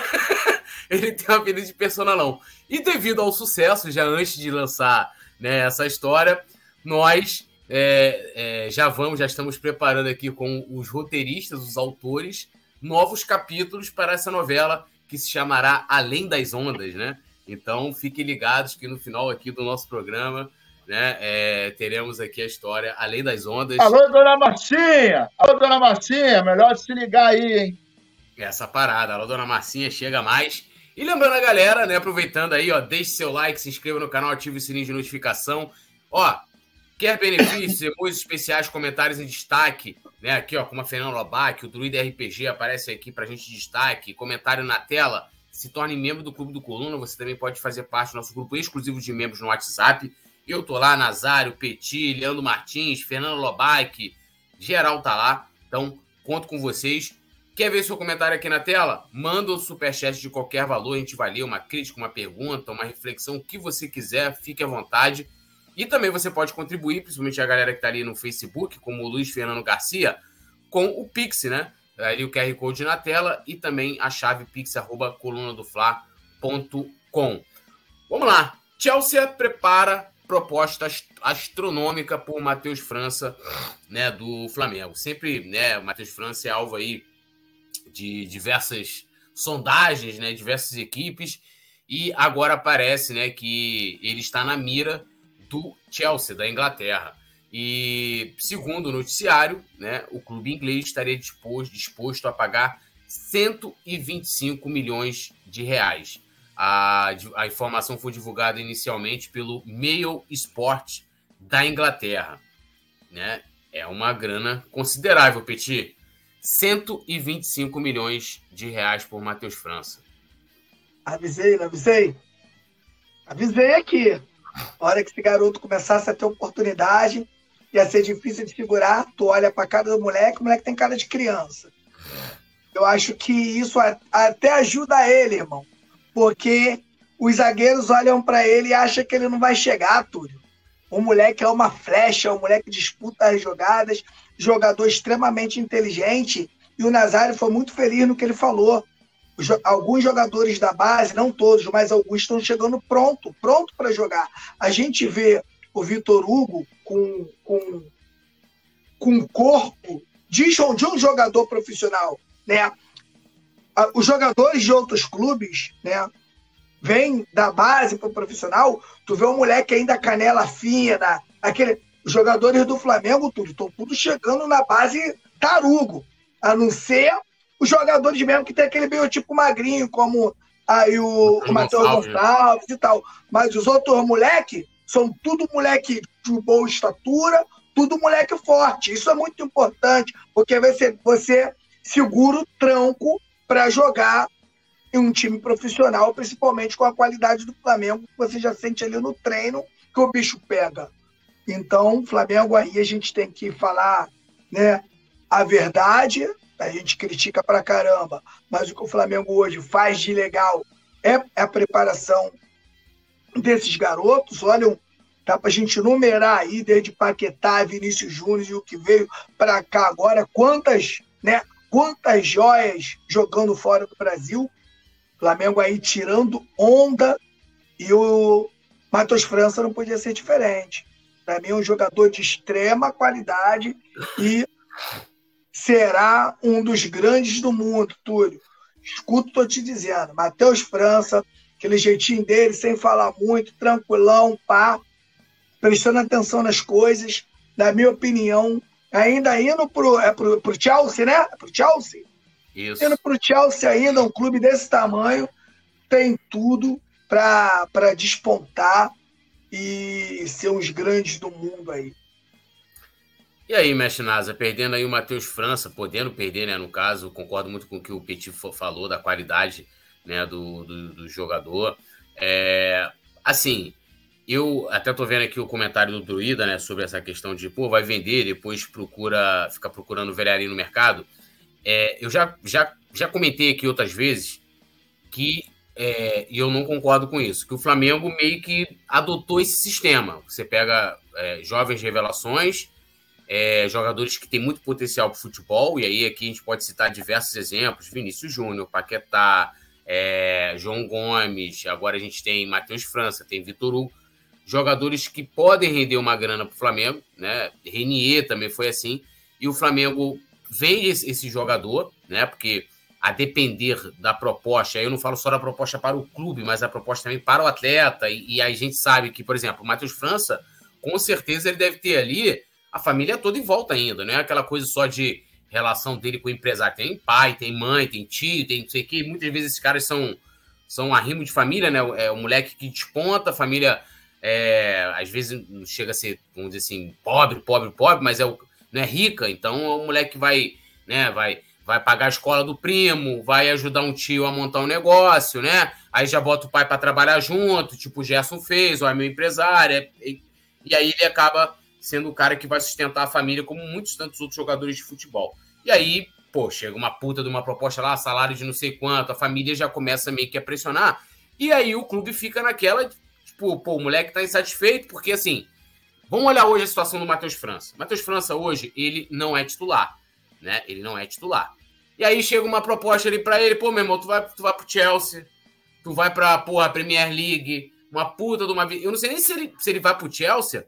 ele tem o apelido de personalão. E devido ao sucesso, já antes de lançar né, essa história, nós é, é, já vamos, já estamos preparando aqui com os roteiristas, os autores, novos capítulos para essa novela que se chamará Além das Ondas, né? Então fiquem ligados que no final aqui do nosso programa, né, é, teremos aqui a história Além das Ondas. Alô, dona Marcinha! Alô, dona Marcinha, melhor se ligar aí, hein? Essa parada, alô, dona Marcinha, chega mais. E lembrando a galera, né, aproveitando aí, ó, deixe seu like, se inscreva no canal, ative o sininho de notificação. Ó, Quer benefícios, emojis especiais, comentários em destaque, né? Aqui, ó, como a Fernanda Lobac, o Druida RPG aparece aqui pra gente de destaque, comentário na tela. Se torne membro do Clube do Coluna, você também pode fazer parte do nosso grupo exclusivo de membros no WhatsApp. Eu tô lá, Nazário, Petit, Leandro Martins, Fernando Lobac, geral tá lá. Então, conto com vocês. Quer ver seu comentário aqui na tela? Manda um superchat de qualquer valor, a gente vai ler uma crítica, uma pergunta, uma reflexão, o que você quiser, fique à vontade. E também você pode contribuir, principalmente a galera que está ali no Facebook, como o Luiz Fernando Garcia, com o Pix, né? Ali o QR Code na tela e também a chave pix, arroba colunadofla.com. Vamos lá. Chelsea prepara proposta astronômica por Matheus França, né, do Flamengo. Sempre, né, Matheus França é alvo aí de diversas sondagens, né, diversas equipes, e agora parece, né, que ele está na mira do Chelsea, da Inglaterra. E, segundo o noticiário, né, o clube inglês estaria disposto, disposto a pagar 125 milhões de reais. A, a informação foi divulgada inicialmente pelo Mail Sport da Inglaterra. Né? É uma grana considerável, Petit. 125 milhões de reais por Matheus França. Avisei, avisei? Avisei aqui. A hora que esse garoto começasse a ter oportunidade, ia ser difícil de figurar. Tu olha para cara do moleque, o moleque tem cara de criança. Eu acho que isso até ajuda ele, irmão. Porque os zagueiros olham para ele e acham que ele não vai chegar, Túlio. O moleque é uma flecha, o moleque disputa as jogadas, jogador extremamente inteligente. E o Nazário foi muito feliz no que ele falou alguns jogadores da base, não todos, mas alguns estão chegando pronto, pronto para jogar. A gente vê o Vitor Hugo com, com, com corpo de, de um jogador profissional, né? Os jogadores de outros clubes, né? Vêm da base para o profissional, tu vê um moleque ainda canela fina, aquele, os jogadores do Flamengo, tudo, estão tudo chegando na base tarugo, a não ser os jogadores mesmo que tem aquele biotipo magrinho, como aí o, o Matheus Gonçalves e tal. Mas os outros moleque são tudo moleque de boa estatura, tudo moleque forte. Isso é muito importante, porque você, você segura o tranco para jogar em um time profissional, principalmente com a qualidade do Flamengo, que você já sente ali no treino que o bicho pega. Então, Flamengo aí a gente tem que falar né, a verdade, a gente critica pra caramba, mas o que o Flamengo hoje faz de legal é a preparação desses garotos. Olha, dá pra gente numerar aí, desde Paquetá, Vinícius Júnior e o que veio para cá agora, quantas, né, quantas joias jogando fora do Brasil. Flamengo aí tirando onda e o Matheus França não podia ser diferente. Para mim, é um jogador de extrema qualidade e será um dos grandes do mundo, Túlio. Escuto, tô te dizendo. Matheus França, aquele jeitinho dele, sem falar muito, tranquilão, pá, prestando atenção nas coisas, na minha opinião, ainda indo pro, é pro, pro Chelsea, né? É pro Chelsea? Isso. Indo pro Chelsea ainda, um clube desse tamanho, tem tudo para despontar e ser uns grandes do mundo aí. E aí, Mestre Nasa, perdendo aí o Matheus França, podendo perder, né? No caso, concordo muito com o que o Petit falou da qualidade né, do, do, do jogador. É, assim, eu até tô vendo aqui o comentário do Druida, né, sobre essa questão de, pô, vai vender, depois procura, fica procurando velharia no mercado. É, eu já, já, já comentei aqui outras vezes que, é, e eu não concordo com isso, que o Flamengo meio que adotou esse sistema. Você pega é, jovens revelações é, jogadores que têm muito potencial para futebol, e aí aqui a gente pode citar diversos exemplos: Vinícius Júnior, Paquetá, é, João Gomes, agora a gente tem Matheus França, tem Vitor Hugo, jogadores que podem render uma grana para o Flamengo, né? Renier também foi assim, e o Flamengo vende esse jogador, né? Porque a depender da proposta, eu não falo só da proposta para o clube, mas a proposta também para o atleta, e, e a gente sabe que, por exemplo, o Matheus França, com certeza ele deve ter ali a família toda em volta ainda, não é aquela coisa só de relação dele com o empresário. Tem pai, tem mãe, tem tio, tem não sei o quê. Muitas vezes esses caras são, são arrimo de família, né? É o moleque que desponta, a família é, às vezes não chega a ser, vamos dizer assim, pobre, pobre, pobre, mas é o, não é rica, então é o moleque que vai, né, vai, vai pagar a escola do primo, vai ajudar um tio a montar um negócio, né? Aí já bota o pai para trabalhar junto, tipo o Gerson fez, ou é meu empresário, é, e, e aí ele acaba sendo o cara que vai sustentar a família, como muitos tantos outros jogadores de futebol. E aí, pô, chega uma puta de uma proposta lá, salário de não sei quanto, a família já começa meio que a pressionar, e aí o clube fica naquela, tipo, pô, o moleque tá insatisfeito, porque assim, vamos olhar hoje a situação do Matheus França. Matheus França hoje, ele não é titular, né? Ele não é titular. E aí chega uma proposta ali para ele, pô, meu irmão, tu vai, tu vai pro Chelsea, tu vai pra, porra, Premier League, uma puta de uma... Eu não sei nem se ele, se ele vai pro Chelsea,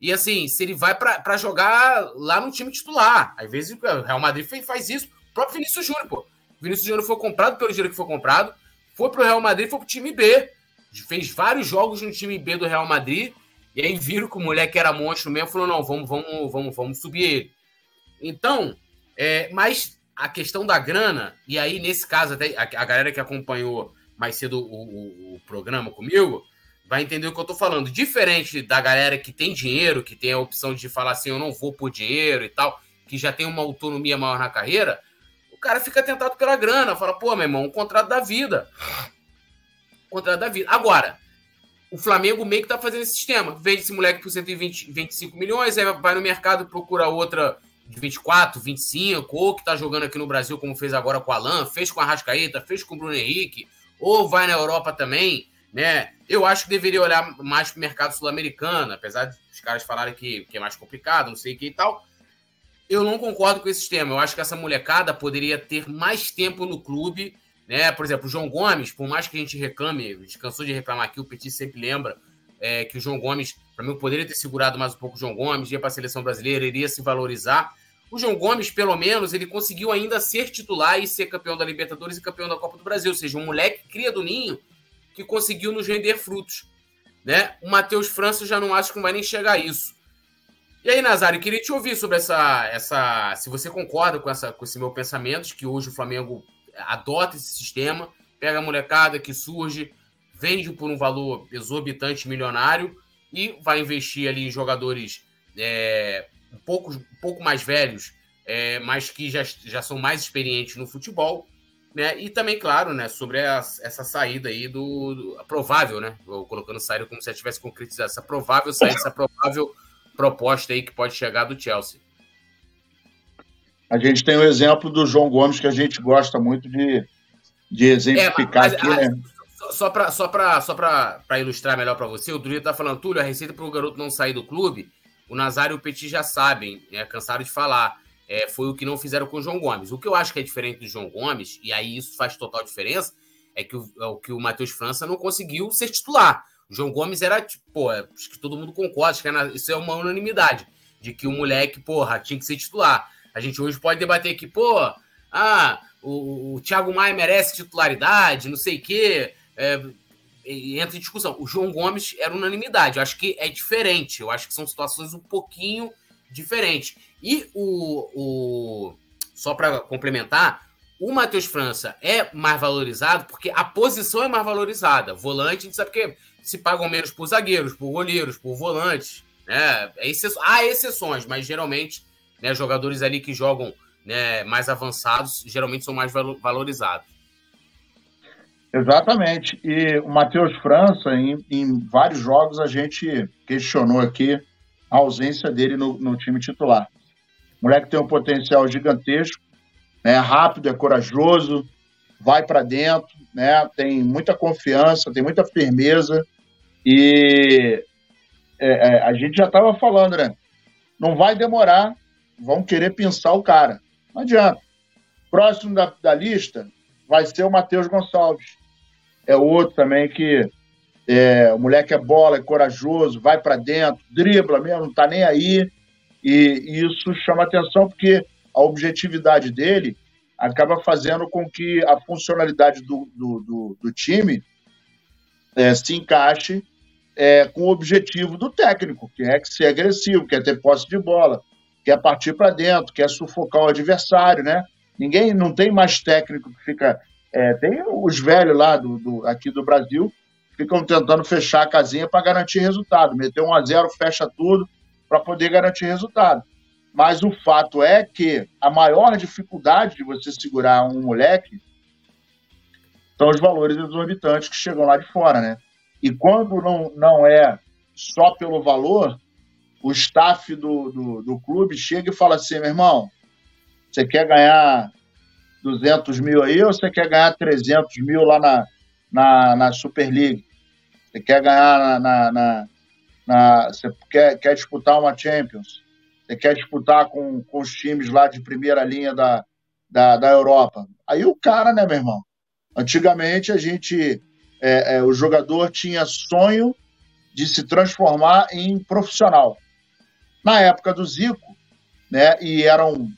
e assim, se ele vai para jogar lá no time titular. Às vezes o Real Madrid faz isso. O próprio Vinícius Júnior, pô. Vinícius Júnior foi comprado pelo dinheiro que foi comprado, foi pro Real Madrid, foi pro time B. Fez vários jogos no time B do Real Madrid. E aí viram que o moleque era monstro mesmo, falou: não, vamos, vamos, vamos, vamos subir ele. Então, é, mas a questão da grana, e aí nesse caso, até a, a galera que acompanhou mais cedo o, o, o programa comigo, vai entender o que eu tô falando. Diferente da galera que tem dinheiro, que tem a opção de falar assim, eu não vou por dinheiro e tal, que já tem uma autonomia maior na carreira, o cara fica tentado pela grana, fala, pô, meu irmão, um contrato da vida. Contrato da vida. Agora, o Flamengo meio que tá fazendo esse sistema. Vende esse moleque por 120, 25 milhões, aí vai no mercado procura outra de 24, 25, ou que tá jogando aqui no Brasil, como fez agora com o Alan, fez com a Rascaeta, fez com o Bruno Henrique, ou vai na Europa também né? Eu acho que deveria olhar mais para o mercado sul-americano, apesar de os caras falarem que, que é mais complicado, não sei o que e tal. Eu não concordo com esse sistema. Eu acho que essa molecada poderia ter mais tempo no clube, né? Por exemplo, o João Gomes, por mais que a gente reclame, gente cansou de reclamar aqui, o Petit sempre lembra é, que o João Gomes, para mim, poderia ter segurado mais um pouco o João Gomes, ia para a seleção brasileira, iria se valorizar. O João Gomes, pelo menos, ele conseguiu ainda ser titular e ser campeão da Libertadores e campeão da Copa do Brasil. Ou seja, um moleque cria do ninho que conseguiu nos render frutos. Né? O Matheus França já não acho que não vai nem chegar a isso. E aí, Nazário, queria te ouvir sobre essa, essa. Se você concorda com, essa, com esse meu pensamento, que hoje o Flamengo adota esse sistema, pega a molecada que surge, vende por um valor exorbitante, milionário, e vai investir ali em jogadores é, um, pouco, um pouco mais velhos, é, mas que já, já são mais experientes no futebol, né? E também, claro, né, sobre a, essa saída aí do, do provável, né? Vou colocando saída como se já tivesse concretizado, essa provável saída, essa provável proposta aí que pode chegar do Chelsea. A gente tem o exemplo do João Gomes, que a gente gosta muito de, de exemplificar é, mas, aqui, né? Só para só só ilustrar melhor para você, o Túlio está falando, Túlio, a receita para o garoto não sair do clube, o Nazário e o Petit já sabem, é, cansaram de falar é, foi o que não fizeram com o João Gomes. O que eu acho que é diferente do João Gomes, e aí isso faz total diferença, é que o, é o que o Matheus França não conseguiu ser titular. O João Gomes era, tipo, pô, acho que todo mundo concorda, acho que é na, isso é uma unanimidade, de que o moleque, porra, tinha que ser titular. A gente hoje pode debater aqui, pô, ah, o, o Thiago Maia merece titularidade, não sei o quê, é, entra em discussão. O João Gomes era unanimidade, eu acho que é diferente, eu acho que são situações um pouquinho diferentes. E o, o só para complementar, o Matheus França é mais valorizado porque a posição é mais valorizada. Volante, a gente sabe que se pagam menos por zagueiros, por goleiros, por volantes. Né? É Há exceções, mas geralmente né, jogadores ali que jogam né, mais avançados geralmente são mais valorizados. Exatamente. E o Matheus França, em, em, vários jogos, a gente questionou aqui a ausência dele no, no time titular. O moleque tem um potencial gigantesco, né? rápido, é corajoso, vai para dentro, né? tem muita confiança, tem muita firmeza. E é, é, a gente já estava falando, né? Não vai demorar, vão querer pensar o cara. Não adianta. Próximo da, da lista vai ser o Matheus Gonçalves. É outro também que É, o moleque é bola, é corajoso, vai para dentro, dribla mesmo, não tá nem aí. E, e isso chama atenção porque a objetividade dele acaba fazendo com que a funcionalidade do, do, do, do time é, se encaixe é, com o objetivo do técnico, que é ser agressivo, quer ter posse de bola, quer partir para dentro, quer sufocar o adversário, né? Ninguém, não tem mais técnico que fica. É, tem os velhos lá do, do, aqui do Brasil ficam tentando fechar a casinha para garantir resultado. Meter um a zero, fecha tudo para poder garantir resultado. Mas o fato é que a maior dificuldade de você segurar um moleque são os valores exorbitantes que chegam lá de fora, né? E quando não, não é só pelo valor, o staff do, do, do clube chega e fala assim, meu irmão, você quer ganhar 200 mil aí ou você quer ganhar 300 mil lá na, na, na Super League? Você quer ganhar na, na, na, na, Você quer, quer disputar uma Champions? Você quer disputar com, com os times lá de primeira linha da, da, da Europa? Aí o cara, né, meu irmão? Antigamente a gente. É, é, o jogador tinha sonho de se transformar em profissional. Na época do Zico, né, e eram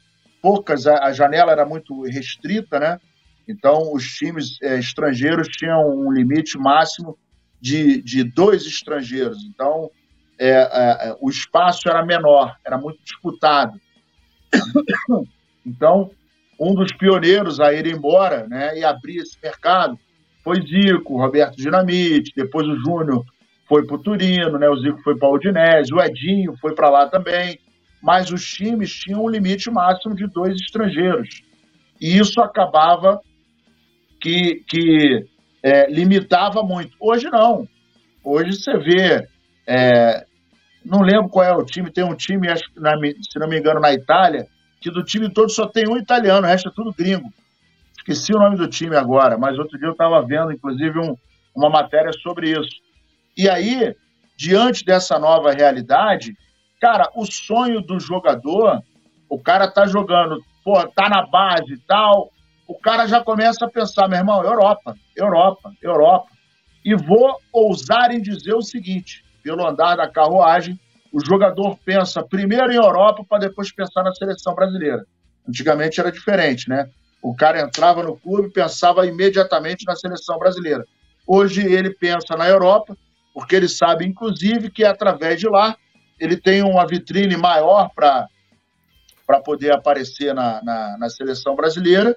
poucas, a, a janela era muito restrita, né? Então, os times é, estrangeiros tinham um limite máximo de, de dois estrangeiros. Então, é, é, é o espaço era menor, era muito disputado. Então, um dos pioneiros a ir embora né, e abrir esse mercado foi Zico, Roberto Dinamite, depois o Júnior foi para o Turino, né, o Zico foi para o Udinese, o Edinho foi para lá também mas os times tinham um limite máximo de dois estrangeiros. E isso acabava que, que é, limitava muito. Hoje não. Hoje você vê. É, não lembro qual é o time, tem um time, acho, se não me engano, na Itália, que do time todo só tem um italiano, o resto é tudo gringo. Esqueci o nome do time agora, mas outro dia eu estava vendo, inclusive, um, uma matéria sobre isso. E aí, diante dessa nova realidade, Cara, o sonho do jogador, o cara tá jogando, pô, tá na base e tal, o cara já começa a pensar, meu irmão, Europa, Europa, Europa. E vou ousar em dizer o seguinte: pelo andar da carruagem, o jogador pensa primeiro em Europa para depois pensar na seleção brasileira. Antigamente era diferente, né? O cara entrava no clube e pensava imediatamente na seleção brasileira. Hoje ele pensa na Europa, porque ele sabe, inclusive, que através de lá ele tem uma vitrine maior para poder aparecer na, na, na, seleção brasileira,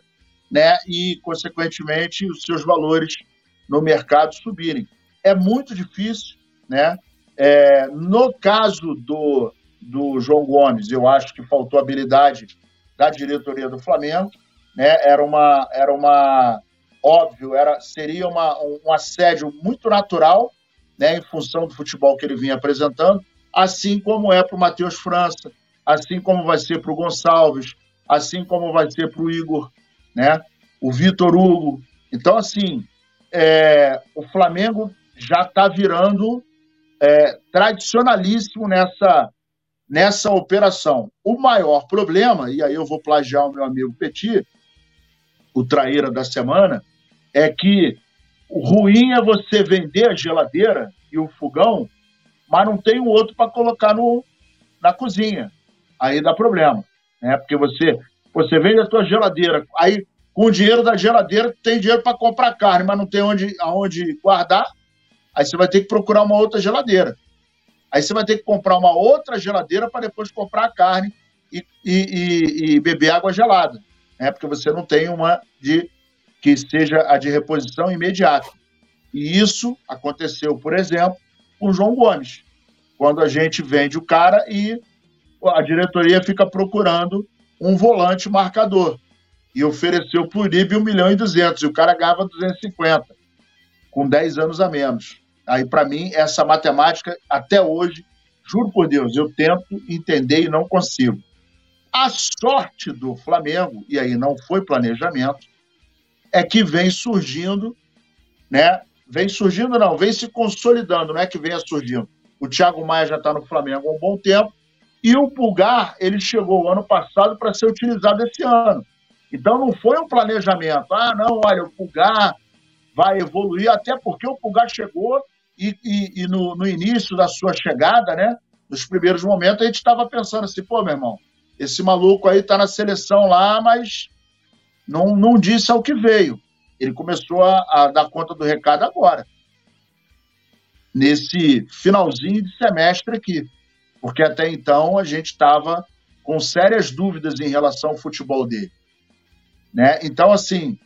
né? E, consequentemente, os seus valores no mercado subirem. É muito difícil, né? É, no caso do, do João Gomes, eu acho que faltou habilidade da diretoria do Flamengo, né? Era uma, era uma óbvio, era seria uma, um assédio muito natural, né? Em função do futebol que ele vinha apresentando assim como é para o Matheus França, assim como vai ser para o Gonçalves, assim como vai ser para o Igor, né? o Vitor Hugo. Então, assim, é, o Flamengo já está virando é, tradicionalíssimo nessa, nessa operação. O maior problema, e aí eu vou plagiar o meu amigo Petit, o traíra da semana, é que o ruim é você vender a geladeira e o fogão mas não tem um outro para colocar no, na cozinha. Aí dá problema, né? Porque você, você vende a tua geladeira, aí com o dinheiro da geladeira tem dinheiro para comprar carne, mas não tem onde, aonde guardar, aí você vai ter que procurar uma outra geladeira. Aí você vai ter que comprar uma outra geladeira para depois comprar a carne e, e, e, e, beber água gelada, né? Porque você não tem uma de que seja a de reposição imediata. E isso aconteceu, por exemplo, com o João Gomes. Quando a gente vende o cara e a diretoria fica procurando um volante marcador. E ofereceu para o Uribe 1 milhão e 200, e o cara ganhava 250, com 10 anos a menos. Aí, para mim, essa matemática, até hoje, juro por Deus, eu tento entender e não consigo. A sorte do Flamengo, e aí não foi planejamento, é que vem surgindo né, vem surgindo, não, vem se consolidando, não é que venha surgindo. O Thiago Maia já está no Flamengo há um bom tempo, e o Pulgar, ele chegou ano passado para ser utilizado esse ano. Então não foi um planejamento. Ah, não, olha, o Pulgar vai evoluir, até porque o Pulgar chegou e, e, e no, no, início da sua chegada, né? Nos primeiros momentos, a gente estava pensando assim, pô, meu irmão, esse maluco aí tá na seleção lá, mas não, não disse ao que veio. Ele começou a, a dar conta do recado agora. Nesse finalzinho de semestre aqui. Porque até então a gente estava com sérias dúvidas em relação ao futebol dele. Né? Então, assim,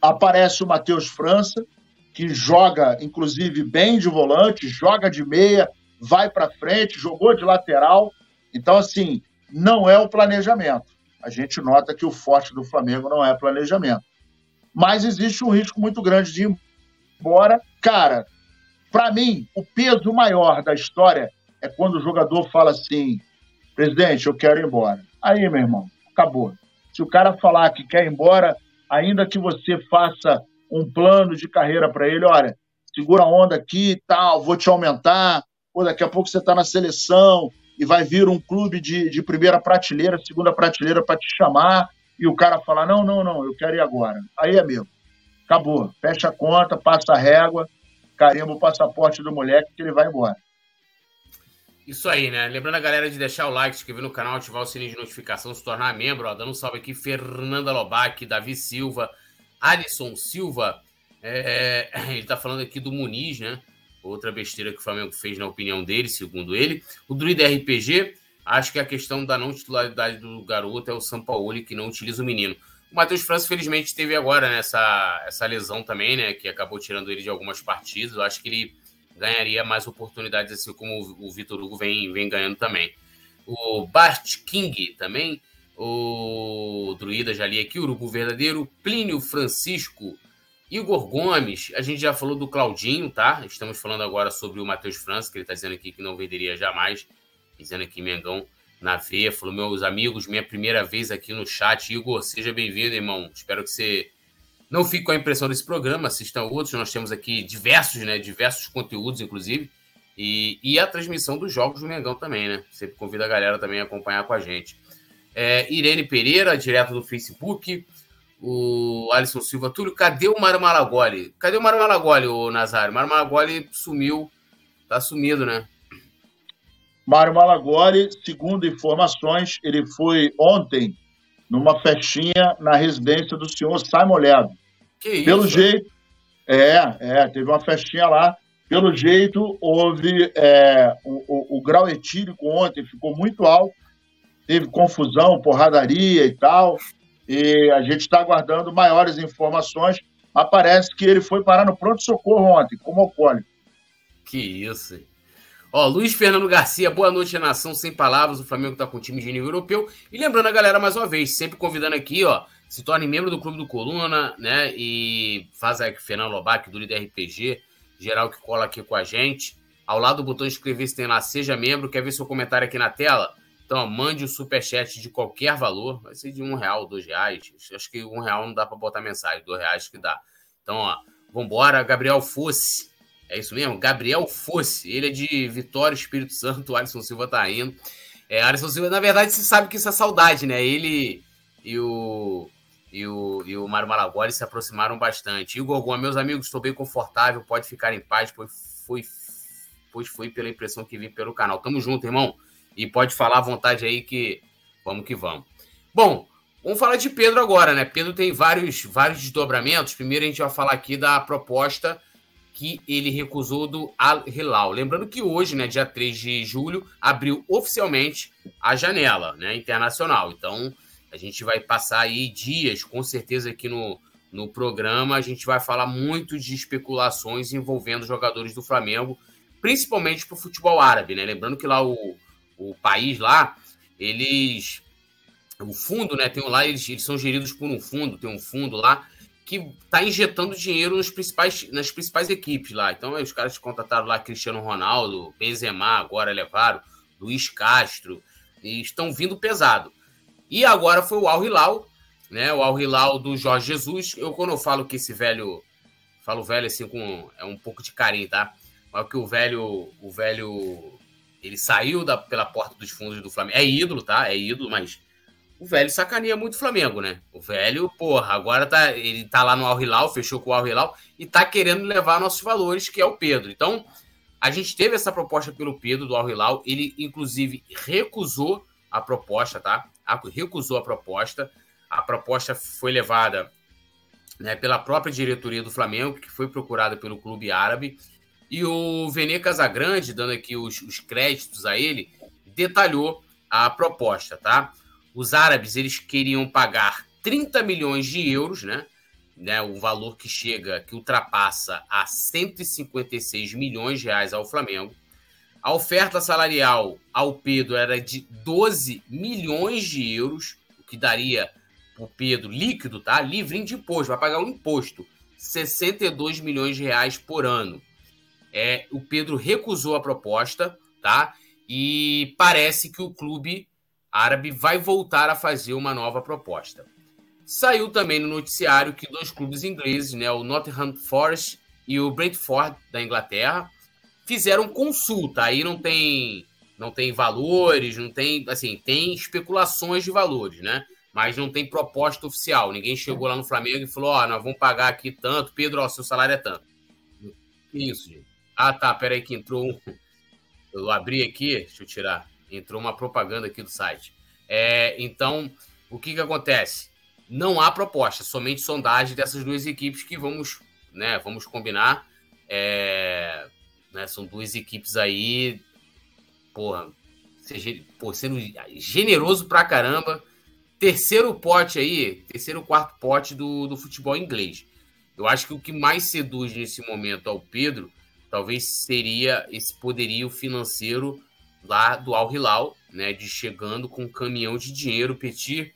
aparece o Matheus França, que joga, inclusive, bem de volante, joga de meia, vai para frente, jogou de lateral. Então, assim, não é o planejamento. A gente nota que o forte do Flamengo não é planejamento. Mas existe um risco muito grande de ir embora. Cara, para mim, o peso maior da história é quando o jogador fala assim: presidente, eu quero ir embora. Aí, meu irmão, acabou. Se o cara falar que quer ir embora, ainda que você faça um plano de carreira para ele, olha, segura a onda aqui e tal, vou te aumentar, ou daqui a pouco você está na seleção e vai vir um clube de, de primeira prateleira, segunda prateleira para te chamar, e o cara falar, não, não, não, eu quero ir agora. Aí, amigo, acabou. Fecha a conta, passa a régua, carimba o passaporte do moleque que ele vai embora. Isso aí, né? Lembrando a galera de deixar o like, se inscrever no canal, ativar o sininho de notificação, se tornar membro. Ó, dando um salve aqui, Fernanda Lobac, Davi Silva, Alisson Silva. É, é ele tá falando aqui do Muniz, né? Outra besteira que o Flamengo fez na opinião dele, segundo ele. O Druida RPG, acho que a questão da não titularidade do garoto é o Sampaoli que não utiliza o menino. O Matheus França, felizmente, teve agora né, essa, essa lesão também, né? Que acabou tirando ele de algumas partidas. Eu acho que ele ganharia mais oportunidades, assim como o Vitor Hugo vem, vem ganhando também. O Bart King também, o Druida já li aqui, o Urubu Verdadeiro, Plínio Francisco, Igor Gomes, a gente já falou do Claudinho, tá? Estamos falando agora sobre o Matheus França, que ele está dizendo aqui que não venderia jamais, dizendo aqui Mengão na veia, falou, meus amigos, minha primeira vez aqui no chat, Igor, seja bem-vindo, irmão, espero que você não fique com a impressão desse programa, assistam outros. Nós temos aqui diversos, né? Diversos conteúdos, inclusive. E, e a transmissão dos jogos do Mengão também, né? Sempre convido a galera também a acompanhar com a gente. É, Irene Pereira, direto do Facebook. O Alisson Silva Túlio, cadê o Mário Malagoli? Cadê o Mário Malagoli, o Nazário? Mário Malagoli sumiu. Tá sumido, né? Mário Malagoli, segundo informações, ele foi ontem numa festinha na residência do senhor Simon Ledo. Que isso? Pelo jeito, é, é, teve uma festinha lá. Pelo jeito, houve é, o, o, o grau etílico ontem ficou muito alto, teve confusão, porradaria e tal, e a gente está aguardando maiores informações, mas parece que ele foi parar no pronto-socorro ontem, como alcoólico. Que isso, Ó, Luiz Fernando Garcia, boa noite, nação sem palavras. O Flamengo tá com time de nível europeu. E lembrando a galera mais uma vez, sempre convidando aqui, ó, se torne membro do Clube do Coluna, né? E faz aí Fernando Lobac, do Líder RPG, geral que cola aqui com a gente. Ao lado do botão inscrever-se tem lá, seja membro. Quer ver seu comentário aqui na tela? Então, mande o superchat de qualquer valor. Vai ser de um real, dois reais. Acho que um real não dá para botar mensagem, dois reais que dá. Então, ó, vambora. Gabriel Fosse é isso mesmo? Gabriel Fosse. Ele é de Vitória, Espírito Santo. O Alisson Silva tá indo. É, Alisson Silva, na verdade, você sabe que isso é saudade, né? Ele e o, e o, e o Mário Malagoli se aproximaram bastante. O Gorgon, meus amigos, estou bem confortável. Pode ficar em paz, pois foi, pois foi pela impressão que vi pelo canal. Tamo junto, irmão. E pode falar à vontade aí que vamos que vamos. Bom, vamos falar de Pedro agora, né? Pedro tem vários, vários desdobramentos. Primeiro a gente vai falar aqui da proposta que ele recusou do Al Hilal. Lembrando que hoje, né, dia 3 de julho, abriu oficialmente a janela né, internacional. Então, a gente vai passar aí dias, com certeza, aqui no, no programa. A gente vai falar muito de especulações envolvendo jogadores do Flamengo, principalmente para o futebol árabe. Né? Lembrando que lá o, o país lá, eles. O fundo, né? Tem lá, eles, eles são geridos por um fundo, tem um fundo lá que está injetando dinheiro nos principais, nas principais equipes lá. Então, os caras contrataram lá Cristiano Ronaldo, Benzema, agora levaram, Luiz Castro, e estão vindo pesado. E agora foi o Al Hilal, né? O Al Hilal do Jorge Jesus. Eu, quando eu falo que esse velho, falo velho assim com é um pouco de carinho, tá? Mas que o velho, o velho, ele saiu da, pela porta dos fundos do Flamengo. É ídolo, tá? É ídolo, mas o velho sacaneia muito o Flamengo, né? O velho, porra, agora tá, ele tá lá no Al Hilal, fechou com o Al Hilal e tá querendo levar nossos valores, que é o Pedro. Então, a gente teve essa proposta pelo Pedro do Al Hilal, ele inclusive recusou a proposta, tá? Recusou a proposta. A proposta foi levada né, pela própria diretoria do Flamengo, que foi procurada pelo clube árabe. E o Vene Casagrande, dando aqui os, os créditos a ele, detalhou a proposta, tá? Os árabes eles queriam pagar 30 milhões de euros, né? né? O valor que chega, que ultrapassa a 156 milhões de reais ao Flamengo. A oferta salarial ao Pedro era de 12 milhões de euros, o que daria o Pedro líquido, tá? Livre de imposto, vai pagar um imposto, 62 milhões de reais por ano. É, o Pedro recusou a proposta, tá? E parece que o clube árabe vai voltar a fazer uma nova proposta. Saiu também no noticiário que dois clubes ingleses, né, o Nottingham Forest e o Brentford da Inglaterra, fizeram consulta. Aí não tem não tem valores, não tem assim, tem especulações de valores, né? mas não tem proposta oficial. Ninguém chegou lá no Flamengo e falou: Ó, oh, nós vamos pagar aqui tanto, Pedro, ó, seu salário é tanto. Isso, gente. Ah, tá, peraí que entrou um. Eu abri aqui, deixa eu tirar. Entrou uma propaganda aqui do site. É, então, o que que acontece? Não há proposta, somente sondagem dessas duas equipes que vamos, né, vamos combinar. É, né, são duas equipes aí, porra, seja, pô, sendo generoso pra caramba terceiro pote aí, terceiro quarto pote do, do futebol inglês. Eu acho que o que mais seduz nesse momento ao Pedro talvez seria esse poderio financeiro lá do Al Hilal, né, de chegando com um caminhão de dinheiro, Petit.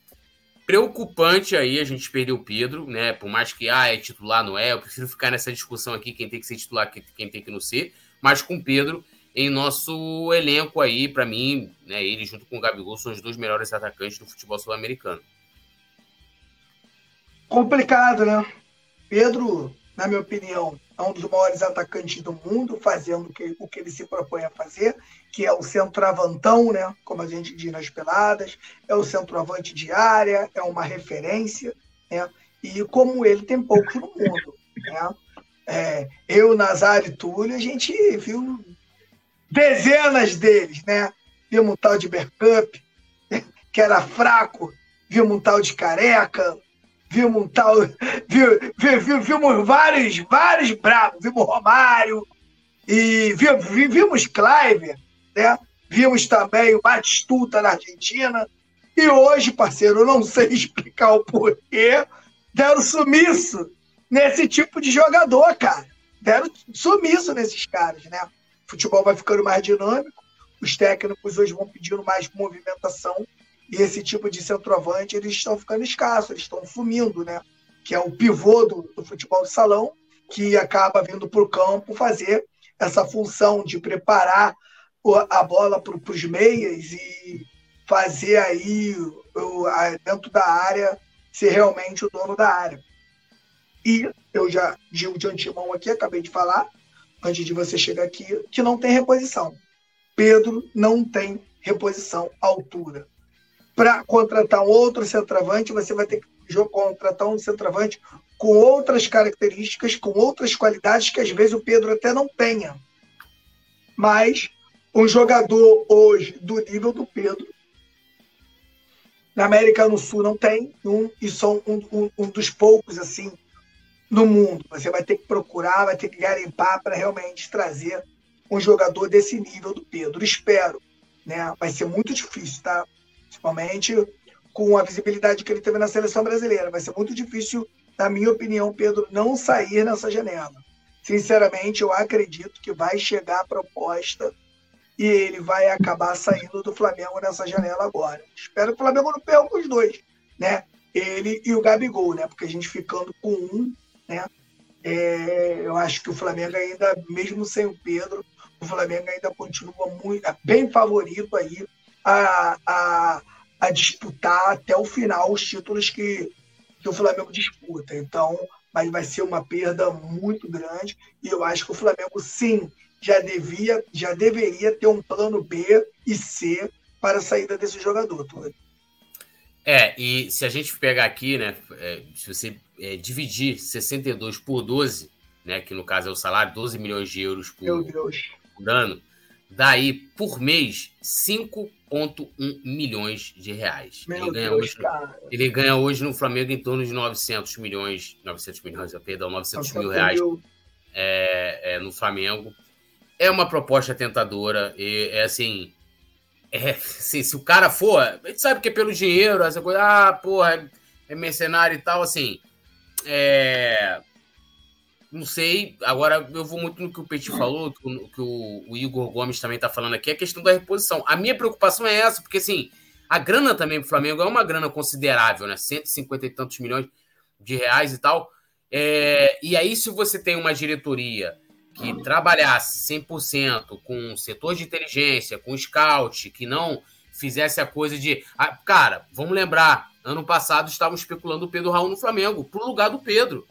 Preocupante aí a gente perder o Pedro, né? Por mais que ah, é titular, não é. Eu prefiro ficar nessa discussão aqui, quem tem que ser titular, quem tem que não ser. Mas com o Pedro, em nosso elenco aí, para mim, né, ele junto com o Gabigol são os dois melhores atacantes do futebol sul-americano. Complicado, né? Pedro, na minha opinião, é um dos maiores atacantes do mundo, fazendo o que, o que ele se propõe a fazer, que é o centroavantão, né? Como a gente diz nas peladas, é o centroavante de área, é uma referência, né? E como ele tem poucos no mundo, né? É, eu, Nazário e Túlio, a gente viu dezenas deles, né? Vimos um tal de Bergkamp, que era fraco, vimos um tal de Careca, vimos um tal. Vimos, vimos vários, vários bravos, vimos Romário, e vimos, vimos Clive, né? Vimos também o Batistuta na Argentina. E hoje, parceiro, eu não sei explicar o porquê, deram sumiço nesse tipo de jogador, cara. Deram sumiço nesses caras, né? futebol vai ficando mais dinâmico, os técnicos hoje vão pedindo mais movimentação e esse tipo de centroavante eles estão ficando escassos, eles estão sumindo, né? Que é o pivô do, do futebol de salão que acaba vindo para o campo fazer essa função de preparar a bola para os meias e fazer aí dentro da área ser realmente o dono da área. E eu já digo de antemão aqui, acabei de falar, antes de você chegar aqui, que não tem reposição. Pedro não tem reposição à altura. Para contratar um outro centroavante, você vai ter que contratar um centroavante com outras características, com outras qualidades que às vezes o Pedro até não tenha. Mas um jogador hoje do nível do Pedro, na América do Sul não tem, um, e são um, um, um dos poucos assim no mundo. Você vai ter que procurar, vai ter que garimpar para realmente trazer um jogador desse nível do Pedro. Espero. Né? Vai ser muito difícil, tá? Principalmente com a visibilidade que ele teve na seleção brasileira. Vai ser muito difícil, na minha opinião, Pedro não sair nessa janela. Sinceramente, eu acredito que vai chegar a proposta e ele vai acabar saindo do Flamengo nessa janela agora. Espero que o Flamengo não perca os dois, né? Ele e o Gabigol, né? Porque a gente ficando com um né? É, eu acho que o Flamengo ainda, mesmo sem o Pedro, o Flamengo ainda continua muito, bem favorito aí a, a, a disputar até o final os títulos que, que o Flamengo disputa. Então, mas vai ser uma perda muito grande e eu acho que o Flamengo sim já devia, já deveria ter um plano B e C para a saída desse jogador. É, e se a gente pegar aqui, né, é, se você é, dividir 62 por 12, né, que no caso é o salário, 12 milhões de euros por, por ano, daí por mês 5,1 milhões de reais. Meu ele, ganha Deus, hoje, ele ganha hoje no Flamengo em torno de 900 milhões, 900 milhões, perdão, 900 mil reais é, é, no Flamengo. É uma proposta tentadora, e é assim, é, assim, se o cara for, a gente sabe que é pelo dinheiro, essa coisa, ah, porra, é mercenário e tal, assim, é, não sei, agora eu vou muito no que o Petit falou, que o, que o, o Igor Gomes também está falando aqui, a questão da reposição. A minha preocupação é essa, porque assim, a grana também para o Flamengo é uma grana considerável, né? 150 e tantos milhões de reais e tal. É, e aí, se você tem uma diretoria que trabalhasse 100% com o setor de inteligência, com scout, que não fizesse a coisa de. Ah, cara, vamos lembrar, ano passado estavam especulando o Pedro Raul no Flamengo, pro lugar do Pedro.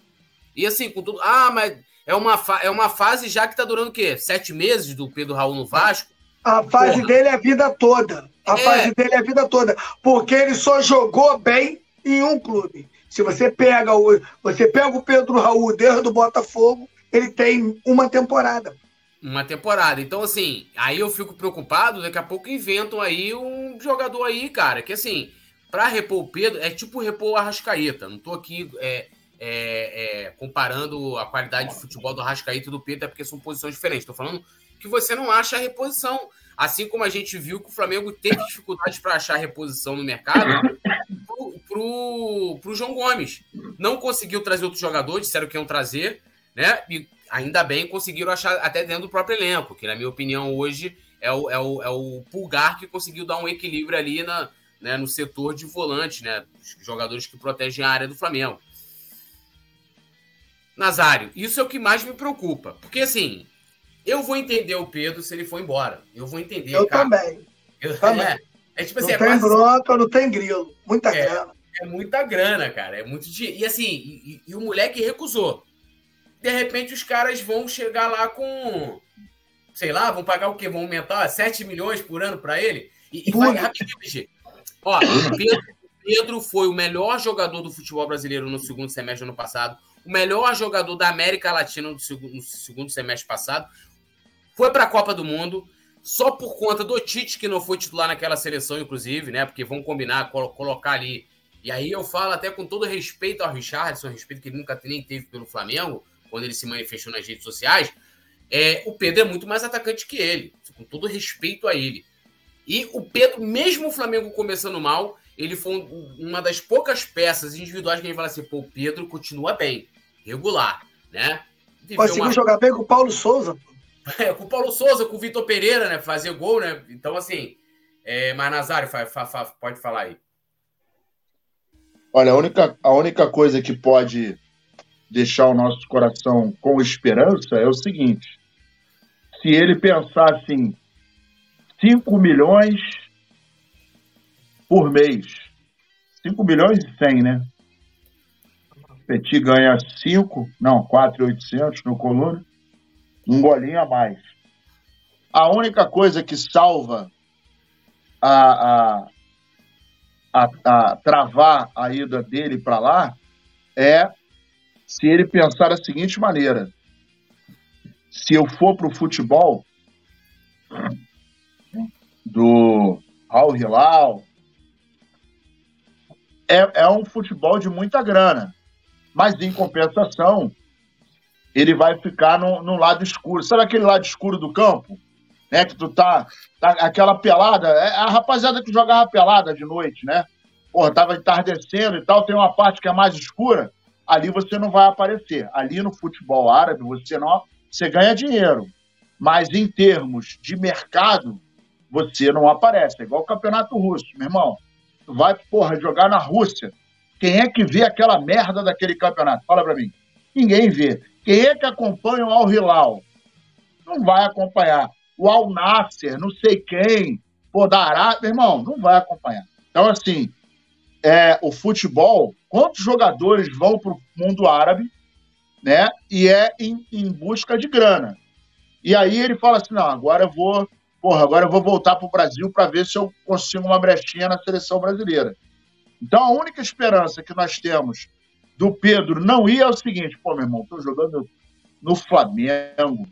E assim, com tudo. Ah, mas é uma, fa... é uma fase já que tá durando o quê? Sete meses do Pedro Raul no Vasco? A fase Porra. dele é a vida toda. A é. fase dele é a vida toda. Porque ele só jogou bem em um clube. Se você pega o, você pega o Pedro Raul desde o Botafogo, ele tem uma temporada. Uma temporada. Então, assim, aí eu fico preocupado, daqui a pouco inventam aí um jogador aí, cara, que assim, para repor o Pedro, é tipo repor o Arrascaeta. Não tô aqui é, é, é, comparando a qualidade de futebol do Arrascaeta e do Pedro, é porque são posições diferentes. Estou falando que você não acha a reposição. Assim como a gente viu que o Flamengo teve dificuldades para achar reposição no mercado para o João Gomes. Não conseguiu trazer outros jogadores, disseram que iam trazer, né? E ainda bem conseguiram achar até dentro do próprio elenco, que na minha opinião hoje é o, é o, é o pulgar que conseguiu dar um equilíbrio ali na, né, no setor de volante, né? Os jogadores que protegem a área do Flamengo. Nazário, isso é o que mais me preocupa. Porque, assim, eu vou entender o Pedro se ele for embora. Eu vou entender. Eu cara. também. Eu, também. É, é, tipo assim, não é tem quase... bronca, não tem grilo. Muita é, grana. É muita grana, cara. É muito dinheiro. E assim, e, e, o moleque recusou. De repente os caras vão chegar lá com. Sei lá, vão pagar o quê? Vão aumentar 7 milhões por ano para ele? E, e vai rapidinho, BG. Ó, Pedro, Pedro foi o melhor jogador do futebol brasileiro no segundo semestre do ano passado o melhor jogador da América Latina no segundo, no segundo semestre passado. Foi para a Copa do Mundo, só por conta do Tite, que não foi titular naquela seleção, inclusive, né? Porque vão combinar, colocar ali. E aí eu falo até com todo respeito ao Richardson, respeito que ele nunca nem teve pelo Flamengo, quando ele se manifestou nas redes sociais. É, o Pedro é muito mais atacante que ele, com todo respeito a ele. E o Pedro, mesmo o Flamengo começando mal, ele foi uma das poucas peças individuais que a gente fala assim, pô, o Pedro continua bem regular, né? Conseguiu uma... jogar bem com o Paulo Souza. É, com o Paulo Souza, com o Vitor Pereira, né? Fazer gol, né? Então, assim, é, mas Nazário, pode falar aí. Olha, a única, a única coisa que pode deixar o nosso coração com esperança é o seguinte: se ele pensar assim, 5 milhões por mês, 5 milhões e 100, né? Petit ganha 5, não, 4,800 no coluna, um golinho a mais. A única coisa que salva a, a, a, a travar a ida dele para lá é se ele pensar da seguinte maneira: se eu for para o futebol do Al Hilal, é, é um futebol de muita grana mas em compensação, ele vai ficar no, no lado escuro. Sabe aquele lado escuro do campo? Né, que tu tá, tá aquela pelada, é a rapaziada que jogava pelada de noite, né? Porra, tava entardecendo e tal, tem uma parte que é mais escura, ali você não vai aparecer. Ali no futebol árabe você não, você ganha dinheiro, mas em termos de mercado você não aparece. É igual o campeonato russo, meu irmão. Tu vai, porra, jogar na Rússia. Quem é que vê aquela merda daquele campeonato? Fala para mim. Ninguém vê. Quem é que acompanha o Al Hilal? Não vai acompanhar. O Al Nasser, não sei quem, pô, da Arábia, irmão, não vai acompanhar. Então, assim, é, o futebol, quantos jogadores vão para o mundo árabe, né? E é em, em, busca de grana. E aí ele fala assim: não, agora eu vou, porra, agora eu vou voltar para o Brasil para ver se eu consigo uma brechinha na seleção brasileira. Então, a única esperança que nós temos do Pedro não ir é o seguinte: pô, meu irmão, estou jogando no Flamengo,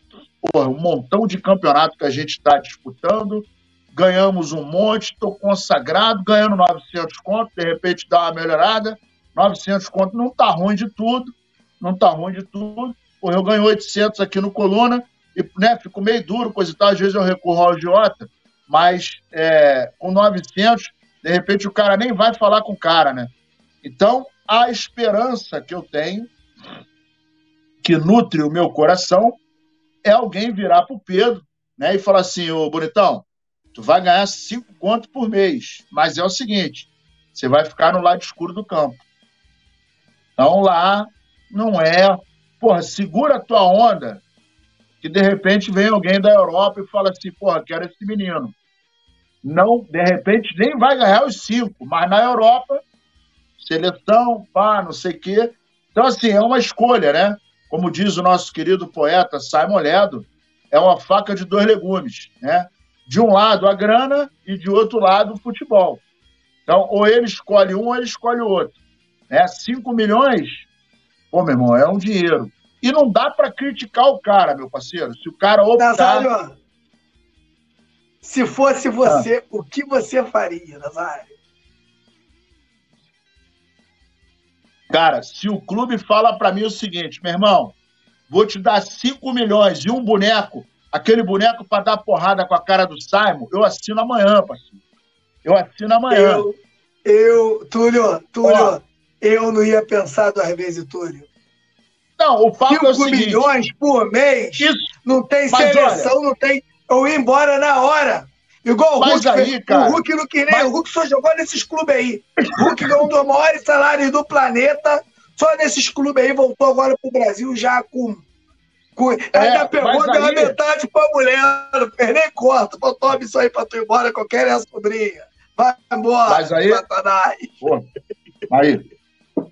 porra, um montão de campeonato que a gente está disputando, ganhamos um monte, estou consagrado, ganhando 900 contos, de repente dá uma melhorada, 900 contos não está ruim de tudo, não está ruim de tudo, porra, eu ganho 800 aqui no Coluna, e né, fico meio duro, coisa e tal, às vezes eu recorro ao agiota, mas é, com 900, de repente o cara nem vai falar com o cara, né? Então, a esperança que eu tenho, que nutre o meu coração, é alguém virar para o Pedro né, e falar assim, ô bonitão, tu vai ganhar cinco contos por mês, mas é o seguinte, você vai ficar no lado escuro do campo. Então lá não é, porra, segura a tua onda, que de repente vem alguém da Europa e fala assim, porra, quero esse menino. Não, de repente, nem vai ganhar os cinco, mas na Europa, seleção, pá, não sei o quê. Então, assim, é uma escolha, né? Como diz o nosso querido poeta Simon Ledo, é uma faca de dois legumes, né? De um lado a grana e de outro lado o futebol. Então, ou ele escolhe um ou ele escolhe o outro. Né? 5 milhões, pô, meu irmão, é um dinheiro. E não dá para criticar o cara, meu parceiro. Se o cara optar... Nazário, se fosse você, ah. o que você faria, Nazário? Cara, se o clube fala para mim o seguinte, meu irmão, vou te dar 5 milhões e um boneco, aquele boneco para dar porrada com a cara do Simon, eu assino amanhã, parceiro. Eu assino amanhã. Eu, eu Túlio, Túlio, Ó, eu não ia pensar duas vezes, Túlio. Não, o papo 5 é o seguinte, milhões por mês, isso, não tem seleção, olha, não tem. Eu ia embora na hora. Igual o Hulk. Aí, cara, o Hulk não queria. Mas... O Hulk só jogou nesses clubes aí. O Hulk ganhou um dos maiores salários do planeta. Só nesses clubes aí voltou agora pro Brasil já com. com... É, ainda pegou deu aí... metade pra mulher. Não fez nem corta. Pô, toma isso aí pra tu ir embora, que eu quero essa sobrinha. Vai embora, mas aí, Satanás. Pô, aí,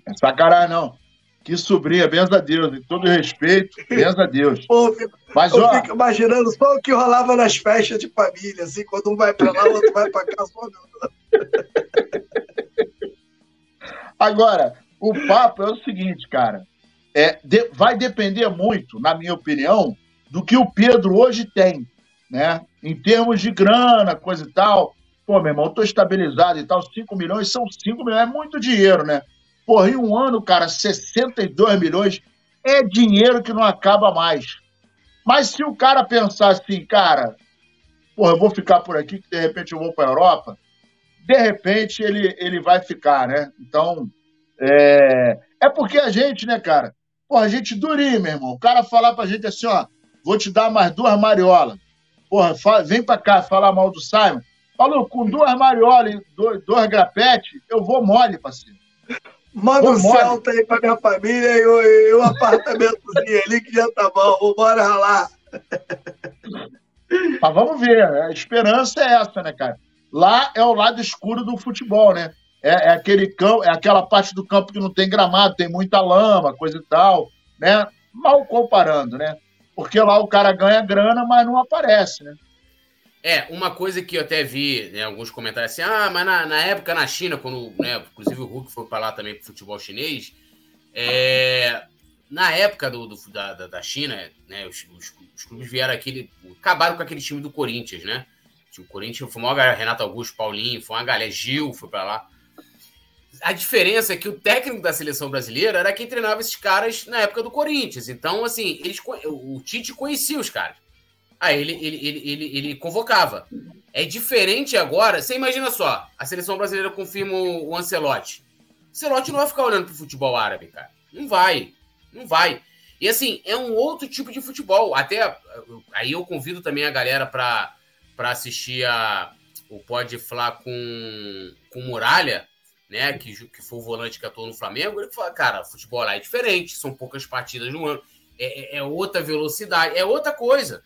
é sacanagem não. Que sobrinha, benza a Deus, em todo respeito, benza a Deus. Pô, fico, Mas, eu ó, fico imaginando só o que rolava nas festas de família, assim, quando um vai para lá, o outro vai para cá. Só... Agora, o papo é o seguinte, cara. É, de, vai depender muito, na minha opinião, do que o Pedro hoje tem, né? Em termos de grana, coisa e tal. Pô, meu irmão, eu tô estabilizado e tal, 5 milhões são 5 milhões, é muito dinheiro, né? Porra, em um ano, cara, 62 milhões é dinheiro que não acaba mais. Mas se o cara pensar assim, cara, porra, eu vou ficar por aqui, que de repente eu vou para a Europa, de repente ele, ele vai ficar, né? Então, é, é porque a gente, né, cara? Porra, a gente durinha, meu irmão. O cara falar pra gente assim, ó, vou te dar mais duas mariolas. Porra, fala, vem pra cá falar mal do Simon. Falou, com duas mariolas e dois, dois grapetes, eu vou mole, parceiro. Manda um Celta aí pra minha família e um apartamentozinho ali que já tá bom. Vambora lá. Mas vamos ver, a esperança é essa, né, cara? Lá é o lado escuro do futebol, né? É, é, aquele campo, é aquela parte do campo que não tem gramado, tem muita lama, coisa e tal, né? Mal comparando, né? Porque lá o cara ganha grana, mas não aparece, né? É, uma coisa que eu até vi né, alguns comentários assim, ah, mas na, na época na China, quando, né, inclusive o Hulk foi para lá também pro futebol chinês, é, na época do, do da, da China, né, os, os, os, clubes vieram aquele, acabaram com aquele time do Corinthians, né? O Corinthians foi uma galera, Renato Augusto, Paulinho, foi uma galera, Gil foi para lá. A diferença é que o técnico da seleção brasileira era quem treinava esses caras na época do Corinthians. Então, assim, eles, o Tite conhecia os caras. Aí ele, ele, ele, ele, ele convocava. É diferente agora. Você imagina só, a seleção brasileira confirma o Ancelotti. O Ancelotti não vai ficar olhando pro futebol árabe, cara. Não vai. Não vai. E assim, é um outro tipo de futebol. Até aí eu convido também a galera para assistir a, o Pode Falar com, com Muralha, né? Que, que foi o volante que atuou no Flamengo. Ele fala, cara, futebol lá é diferente, são poucas partidas no ano. É, é, é outra velocidade, é outra coisa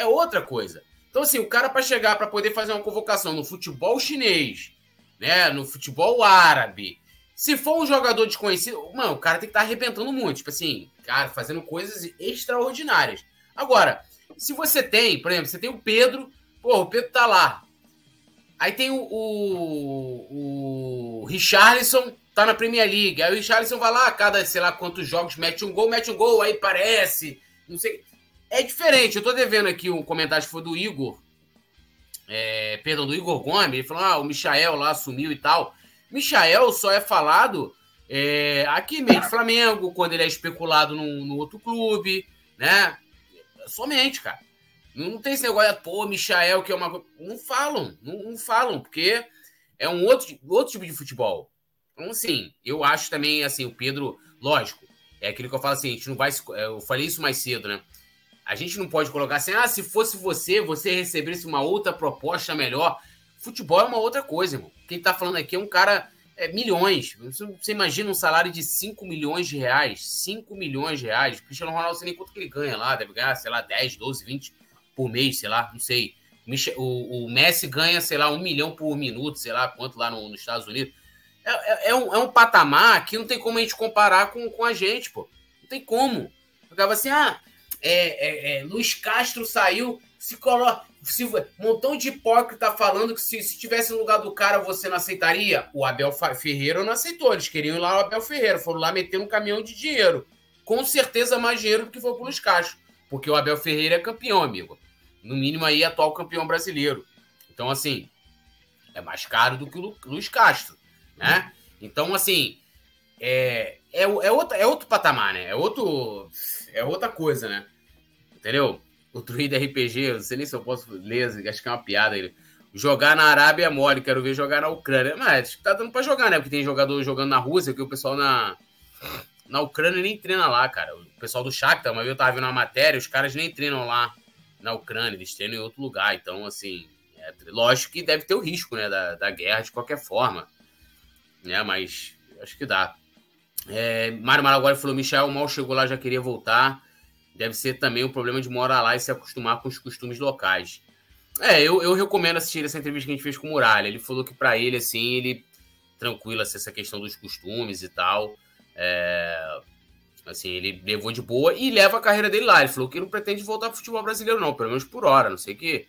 é outra coisa. Então, assim, o cara para chegar para poder fazer uma convocação no futebol chinês, né, no futebol árabe, se for um jogador desconhecido, mano, o cara tem que estar tá arrebentando muito, tipo assim, cara, fazendo coisas extraordinárias. Agora, se você tem, por exemplo, você tem o Pedro, pô, o Pedro tá lá. Aí tem o, o, o Richarlison, tá na Premier League. Aí o Richarlison vai lá, cada sei lá quantos jogos, mete um gol, mete um gol, aí parece. Não sei. É diferente. Eu tô devendo aqui um comentário que foi do Igor. É, perdão, do Igor Gomes. Ele falou: ah, o Michael lá sumiu e tal. Michael só é falado é, aqui meio de Flamengo, quando ele é especulado no, outro clube, né? Somente, cara. Não tem esse negócio pô, Michael, que é uma. Não falam, não, não, falam, porque é um outro, outro tipo de futebol. Então, assim, eu acho também, assim, o Pedro, lógico, é aquilo que eu falo assim, a gente não vai. É, eu falei isso mais cedo, né? A gente não pode colocar assim, ah, se fosse você, você recebesse uma outra proposta melhor. Futebol é uma outra coisa, irmão. Quem tá falando aqui é um cara. É, milhões. Você imagina um salário de 5 milhões de reais. 5 milhões de reais. Cristiano Ronaldo, sei nem quanto que ele ganha lá. Deve ganhar, sei lá, 10, 12, 20 por mês, sei lá, não sei. O, o Messi ganha, sei lá, um milhão por minuto, sei lá quanto lá no, nos Estados Unidos. É, é, é, um, é um patamar que não tem como a gente comparar com, com a gente, pô. Não tem como. Ficava assim, ah, é, é, é, Luiz Castro saiu, se coloca. Se, montão de hipócrita falando que se, se tivesse no lugar do cara você não aceitaria. O Abel Ferreira não aceitou. Eles queriam ir lá o Abel Ferreira. Foram lá meter um caminhão de dinheiro. Com certeza mais dinheiro do que foi pro Luiz Castro. Porque o Abel Ferreira é campeão, amigo no mínimo aí atual campeão brasileiro. Então, assim, é mais caro do que o Luiz Castro, né? Então, assim, é, é, é, outro, é outro patamar, né? É, outro, é outra coisa, né? Entendeu? O Druida RPG, não sei nem se eu posso ler, acho que é uma piada ele. Jogar na Arábia é mole, quero ver jogar na Ucrânia. Mas tá dando pra jogar, né? Porque tem jogador jogando na Rússia, que o pessoal na, na Ucrânia nem treina lá, cara. O pessoal do Shakhtar, vez eu tava vendo uma matéria, os caras nem treinam lá na Ucrânia, eles treinam em outro lugar. Então, assim, é, lógico que deve ter o risco né, da, da guerra de qualquer forma. Né, mas acho que dá. É, Mário Maraguari falou: Michel mal chegou lá, já queria voltar. Deve ser também o problema de morar lá e se acostumar com os costumes locais. É, eu, eu recomendo assistir essa entrevista que a gente fez com o Muralha. Ele falou que para ele, assim, ele tranquilo assim, essa questão dos costumes e tal. É, Assim, ele levou de boa e leva a carreira dele lá. Ele falou que não pretende voltar pro futebol brasileiro, não, pelo menos por hora, não sei que.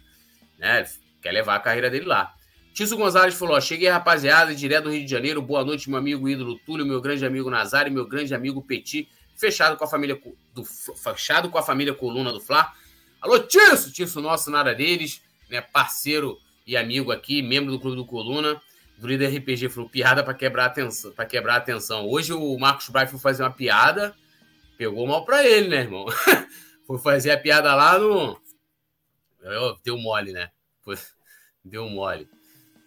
Né? Quer levar a carreira dele lá. Tiso Gonzalez falou: ó, cheguei, rapaziada, direto do Rio de Janeiro. Boa noite, meu amigo ídolo Túlio, meu grande amigo Nazário, meu grande amigo Petit, fechado com a família do fechado com a família Coluna do Fla. Alô, Tiso! Tiso nosso, nada deles, né? Parceiro e amigo aqui, membro do Clube do Coluna. Do líder RPG falou piada para quebrar atenção, para quebrar atenção. Hoje o Marcos Braz foi fazer uma piada Pegou mal pra ele, né, irmão? Foi fazer a piada lá no. Deu mole, né? Deu mole.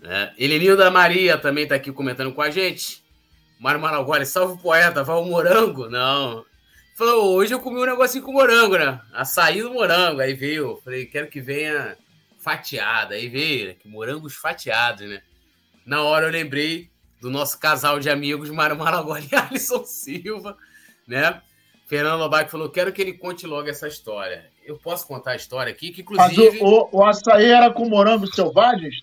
Né? Heleninho da Maria também tá aqui comentando com a gente. Mário Maragoli, salve o poeta, vai o morango? Não. Falou, hoje eu comi um negocinho com morango, né? Açaí do morango. Aí veio, falei, quero que venha fatiada. Aí veio, né? morangos fatiados, né? Na hora eu lembrei do nosso casal de amigos, Mário Maragoli e Alisson Silva, né? Fernando Lobac falou: quero que ele conte logo essa história. Eu posso contar a história aqui, que inclusive. Mas o, o, o açaí era com morangos selvagens?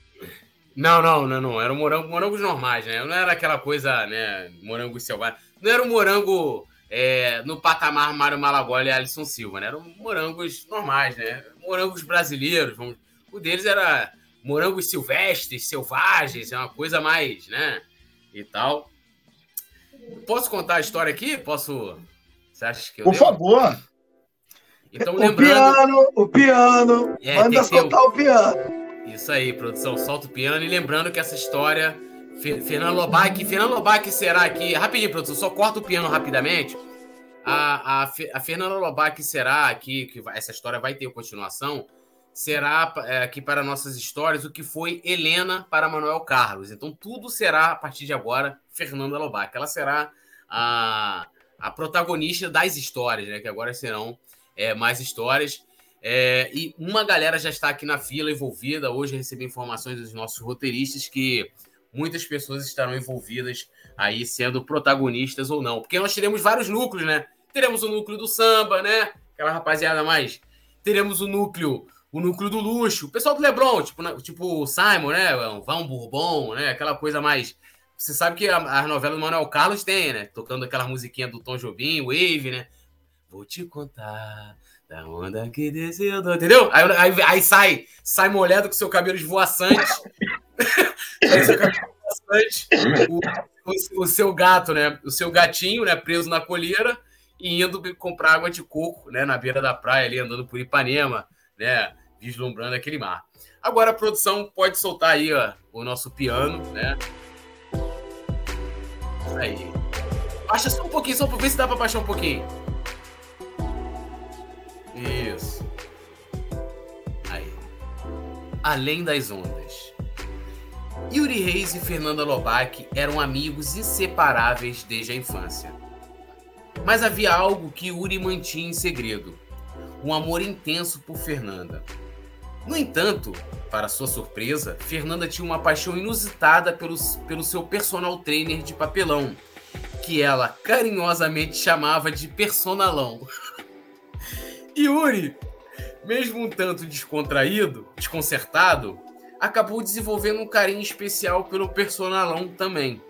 Não, não, não, não. Era morango, morangos normais, né? Não era aquela coisa, né? Morangos selvagens. Não era um morango é, no patamar Mário Malagoli e Alisson Silva, né? Eram morangos normais, né? Morangos brasileiros. Vamos... O deles era morangos silvestres, selvagens, é uma coisa mais, né? E tal. Posso contar a história aqui? Posso você acha que eu Por devo? favor. Então, lembrando... O piano, o piano. É, Manda soltar o piano. Isso aí, produção, solta o piano. E lembrando que essa história, Fernando Lobac, Fernando Lobac será aqui. Rapidinho, produção, só corta o piano rapidamente. A, a, a Fernanda Lobac será aqui, que essa história vai ter continuação, será é, aqui para nossas histórias o que foi Helena para Manuel Carlos. Então tudo será, a partir de agora, Fernanda Lobac. Ela será a a protagonista das histórias, né? Que agora serão é, mais histórias. É, e uma galera já está aqui na fila envolvida. Hoje recebi informações dos nossos roteiristas que muitas pessoas estarão envolvidas aí sendo protagonistas ou não. Porque nós teremos vários núcleos, né? Teremos o núcleo do samba, né? Aquela rapaziada mais. Teremos o núcleo, o núcleo do luxo. O pessoal do Lebron, tipo, tipo o Simon, né? Vão Bourbon, né? Aquela coisa mais você sabe que a, a novela do Manuel Carlos tem, né? Tocando aquela musiquinha do Tom Jobim, Wave, né? Vou te contar da onda que desceu, entendeu? Aí, aí, aí, sai, sai molhado com seu cabelo esvoaçante. bastante o, o, o, seu gato, né? O seu gatinho, né? Preso na colheira e indo comprar água de coco, né? Na beira da praia ali, andando por Ipanema, né? Vislumbrando aquele mar. Agora a produção pode soltar aí ó, o nosso piano, né? Aí. Baixa só um pouquinho, só pra ver se dá pra baixar um pouquinho. Isso. Aí. Além das ondas. Yuri Reis e Fernanda Lobac eram amigos inseparáveis desde a infância. Mas havia algo que Yuri mantinha em segredo: um amor intenso por Fernanda. No entanto, para sua surpresa, Fernanda tinha uma paixão inusitada pelo, pelo seu personal trainer de papelão, que ela carinhosamente chamava de personalão. Yuri, mesmo um tanto descontraído, desconcertado, acabou desenvolvendo um carinho especial pelo personalão também.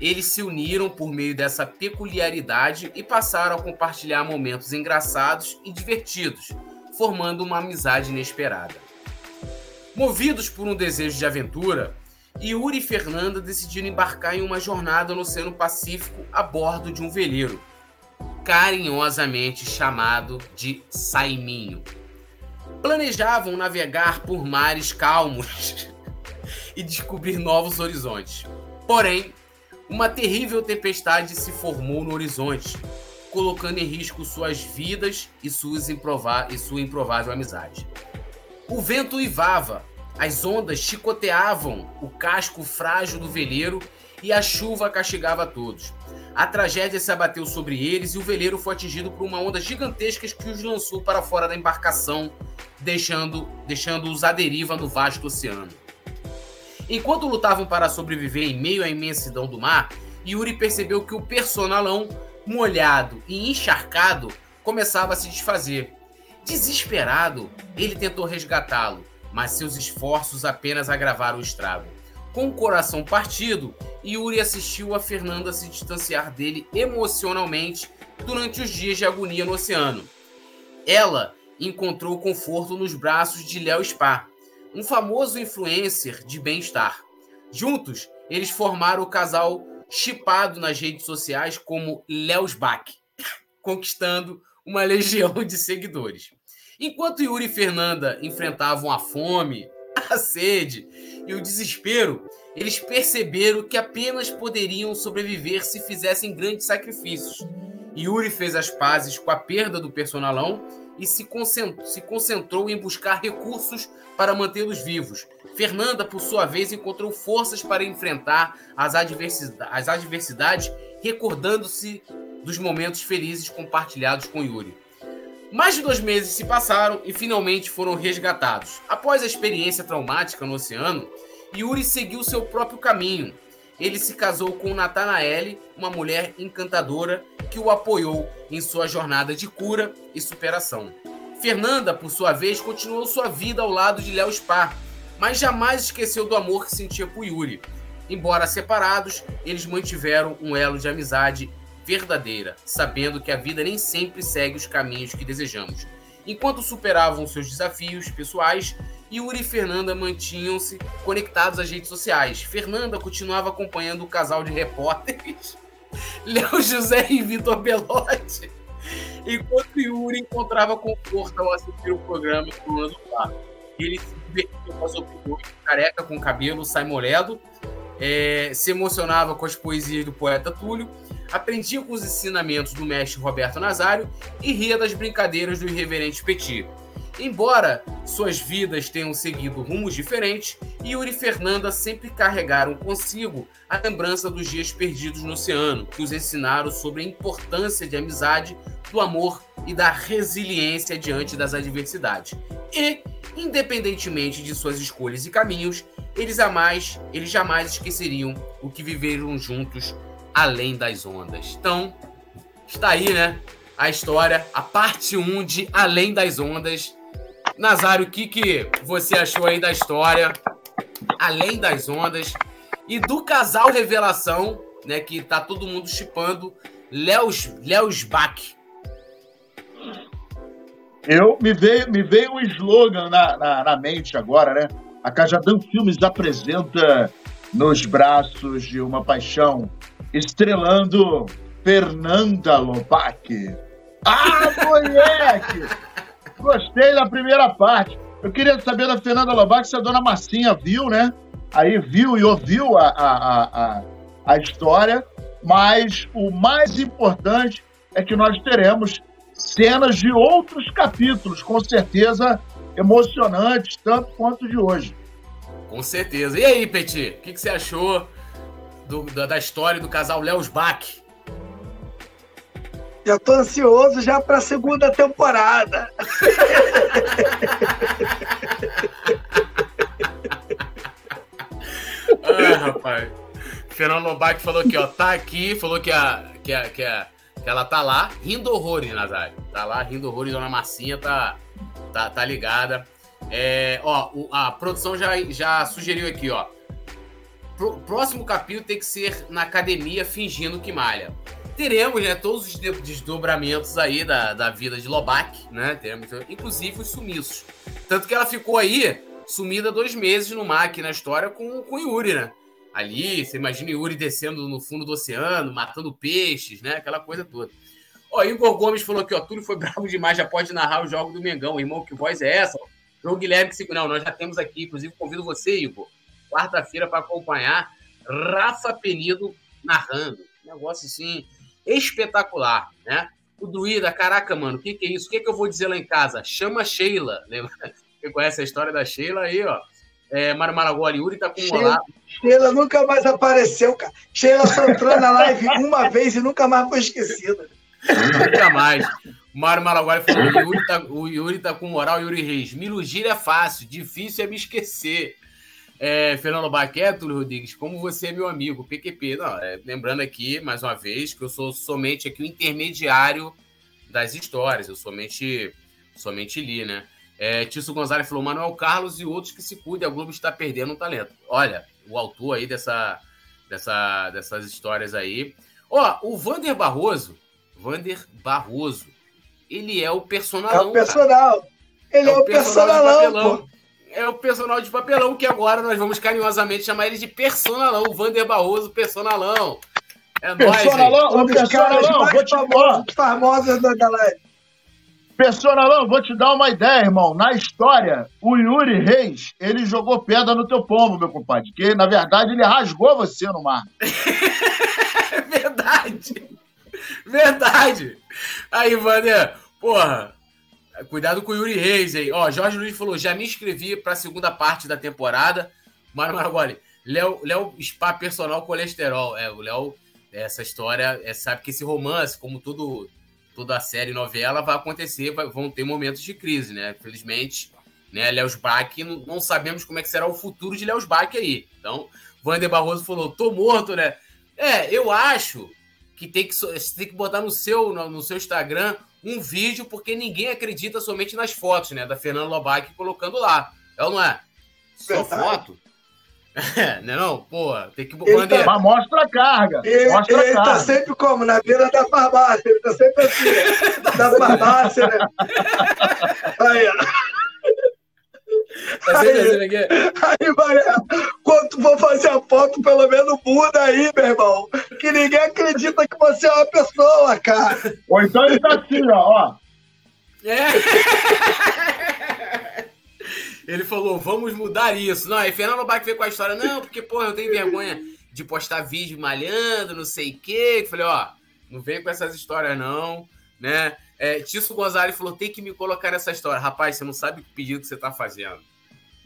Eles se uniram por meio dessa peculiaridade e passaram a compartilhar momentos engraçados e divertidos, formando uma amizade inesperada. Movidos por um desejo de aventura, Yuri e Fernanda decidiram embarcar em uma jornada no Oceano Pacífico a bordo de um veleiro, carinhosamente chamado de Saiminho. Planejavam navegar por mares calmos e descobrir novos horizontes. Porém, uma terrível tempestade se formou no horizonte, colocando em risco suas vidas e, suas e sua improvável amizade. O vento uivava, as ondas chicoteavam o casco frágil do veleiro e a chuva castigava todos. A tragédia se abateu sobre eles e o veleiro foi atingido por uma onda gigantesca que os lançou para fora da embarcação, deixando-os deixando à deriva no vasto oceano. Enquanto lutavam para sobreviver em meio à imensidão do mar, Yuri percebeu que o personalão, molhado e encharcado, começava a se desfazer. Desesperado, ele tentou resgatá-lo, mas seus esforços apenas agravaram o estrago. Com o coração partido, Yuri assistiu a Fernanda se distanciar dele emocionalmente durante os dias de agonia no oceano. Ela encontrou conforto nos braços de Léo Spa, um famoso influencer de bem-estar. Juntos, eles formaram o casal chipado nas redes sociais como Léos Bach, conquistando uma legião de seguidores. Enquanto Yuri e Fernanda enfrentavam a fome, a sede e o desespero, eles perceberam que apenas poderiam sobreviver se fizessem grandes sacrifícios. Yuri fez as pazes com a perda do personalão e se concentrou, se concentrou em buscar recursos para mantê-los vivos. Fernanda, por sua vez, encontrou forças para enfrentar as, adversidades, as adversidades recordando-se dos momentos felizes compartilhados com Yuri. Mais de dois meses se passaram e finalmente foram resgatados. Após a experiência traumática no oceano, Yuri seguiu seu próprio caminho. Ele se casou com Nathanaele, uma mulher encantadora que o apoiou em sua jornada de cura e superação. Fernanda, por sua vez, continuou sua vida ao lado de Léo Spar, mas jamais esqueceu do amor que sentia por Yuri. Embora separados, eles mantiveram um elo de amizade verdadeira, sabendo que a vida nem sempre segue os caminhos que desejamos. Enquanto superavam seus desafios pessoais, Yuri e Fernanda mantinham-se conectados às redes sociais. Fernanda continuava acompanhando o casal de repórteres Léo José e Vitor Belotti, enquanto Yuri encontrava conforto ao assistir o programa do Lando Bar. Ele se divertia com as opiniões careca com cabelo, sai moledo, é, se emocionava com as poesias do poeta Túlio aprendia com os ensinamentos do mestre Roberto Nazário e ria das brincadeiras do irreverente Petit. Embora suas vidas tenham seguido rumos diferentes, Yuri e Fernanda sempre carregaram consigo a lembrança dos dias perdidos no oceano, que os ensinaram sobre a importância de amizade, do amor e da resiliência diante das adversidades. E, independentemente de suas escolhas e caminhos, eles jamais, eles jamais esqueceriam o que viveram juntos Além das Ondas. Então, está aí, né? A história, a parte 1 de Além das Ondas. Nazário, o que, que você achou aí da história? Além das Ondas. E do casal Revelação, né? Que tá todo mundo chipando. Léo Bach. Eu me veio, me veio um slogan na, na, na, mente agora, né? A Cajadão Filmes apresenta Nos Braços de uma Paixão, estrelando Fernanda Lobac. Ah, moleque! Gostei da primeira parte. Eu queria saber da Fernanda Lobac se a dona Marcinha viu, né? Aí viu e ouviu a, a, a, a história, mas o mais importante é que nós teremos cenas de outros capítulos, com certeza emocionantes, tanto quanto de hoje. Com certeza. E aí, Petit, o que, que, você achou do, da, da, história do casal Léo Bach? Já tô ansioso já para a segunda temporada. ah, rapaz. Fernando Lobac falou que ó, tá aqui, falou que a, que a, que a ela tá lá rindo horrores, Nazário. Tá lá rindo horrores, Dona Massinha tá, tá, tá ligada. É, ó, a produção já, já sugeriu aqui, ó. Pro, próximo capítulo tem que ser na academia fingindo que malha. Teremos, né, todos os desdobramentos aí da, da vida de Lobac, né? Teremos, inclusive os sumiços. Tanto que ela ficou aí sumida dois meses no MAC na história com, com o Yuri, né? ali. Você imagina Yuri descendo no fundo do oceano, matando peixes, né? Aquela coisa toda. Ó, Igor Gomes falou que ó, Túlio foi bravo demais, já pode narrar o jogo do Mengão. Irmão, que voz é essa? João Guilherme, que não, nós já temos aqui, inclusive convido você, Igor, quarta-feira para acompanhar Rafa Penido narrando. negócio assim espetacular, né? O Druida, caraca, mano, o que, que é isso? O que, que eu vou dizer lá em casa? Chama Sheila. Lembra? Quem conhece a história da Sheila aí, ó? É, Mário Maragoli, Yuri tá com Sheila, Sheila nunca mais apareceu, cara. Sheila só entrou na live uma vez e nunca mais foi esquecida. Nunca mais. Mário Malaguari falou: o Yuri, tá, o Yuri tá com moral, Yuri Reis. Me ilugir é fácil, difícil é me esquecer. É, Fernando Baquet, Túlio Rodrigues, como você é meu amigo, PQP. Não, é, lembrando aqui, mais uma vez, que eu sou somente aqui o intermediário das histórias. Eu somente, somente li, né? É, Tício Gonzalez falou: Manuel Carlos e outros que se cuidem, a Globo está perdendo um talento. Olha, o autor aí dessa, dessa, dessas histórias aí. Ó, o Vander Barroso, Vander Barroso, ele é o personalão. É o personal. Cara. Ele é, é o, personalão. É o personal de papelão, que agora nós vamos carinhosamente chamar ele de personalão. O Vander Barroso, personalão. É nóis, personalão, Um dos caras mais famosos, famosos da galera. Personalão, vou te dar uma ideia, irmão. Na história, o Yuri Reis, ele jogou pedra no teu pombo, meu compadre. Que, na verdade, ele rasgou você no mar. verdade. Verdade. Aí, Vander, porra, cuidado com o Yuri Reis aí. Ó, Jorge Luiz falou, já me inscrevi para a segunda parte da temporada. Mário Maragoli, Léo, Léo Spa Personal Colesterol. É, o Léo, essa história, é, sabe que esse romance, como tudo toda a série novela vai acontecer, vai, vão ter momentos de crise, né? Infelizmente, né? Léo Bach, não, não, sabemos como é que será o futuro de Léo Bach aí. Então, Wander Barroso falou: tô morto, né? É, eu acho que tem que, tem que botar no seu, no, no seu Instagram um vídeo, porque ninguém acredita somente nas fotos, né? Da Fernanda Lobac colocando lá. É ou não é? Só foto. É, não, é não? Pô, tem que. Ele tá... Mas mostra a carga. Ele, mostra ele a tá carga. tá sempre como? Na beira da farmácia. Ele tá sempre assim, da farmácia, né? Aí, ó. Tá aí, aí, Maria, quando for fazer a foto, pelo menos muda aí, meu irmão. Que ninguém acredita que você é uma pessoa, cara. Ou então ele tá assim, ó. É. Ele falou, vamos mudar isso. Não, aí Fernando Bach veio com a história, não, porque, porra, eu tenho vergonha de postar vídeo malhando, não sei o quê. Eu falei, ó, não vem com essas histórias, não, né? É, Tício Gonzalez falou, tem que me colocar nessa história. Rapaz, você não sabe o pedido que você tá fazendo.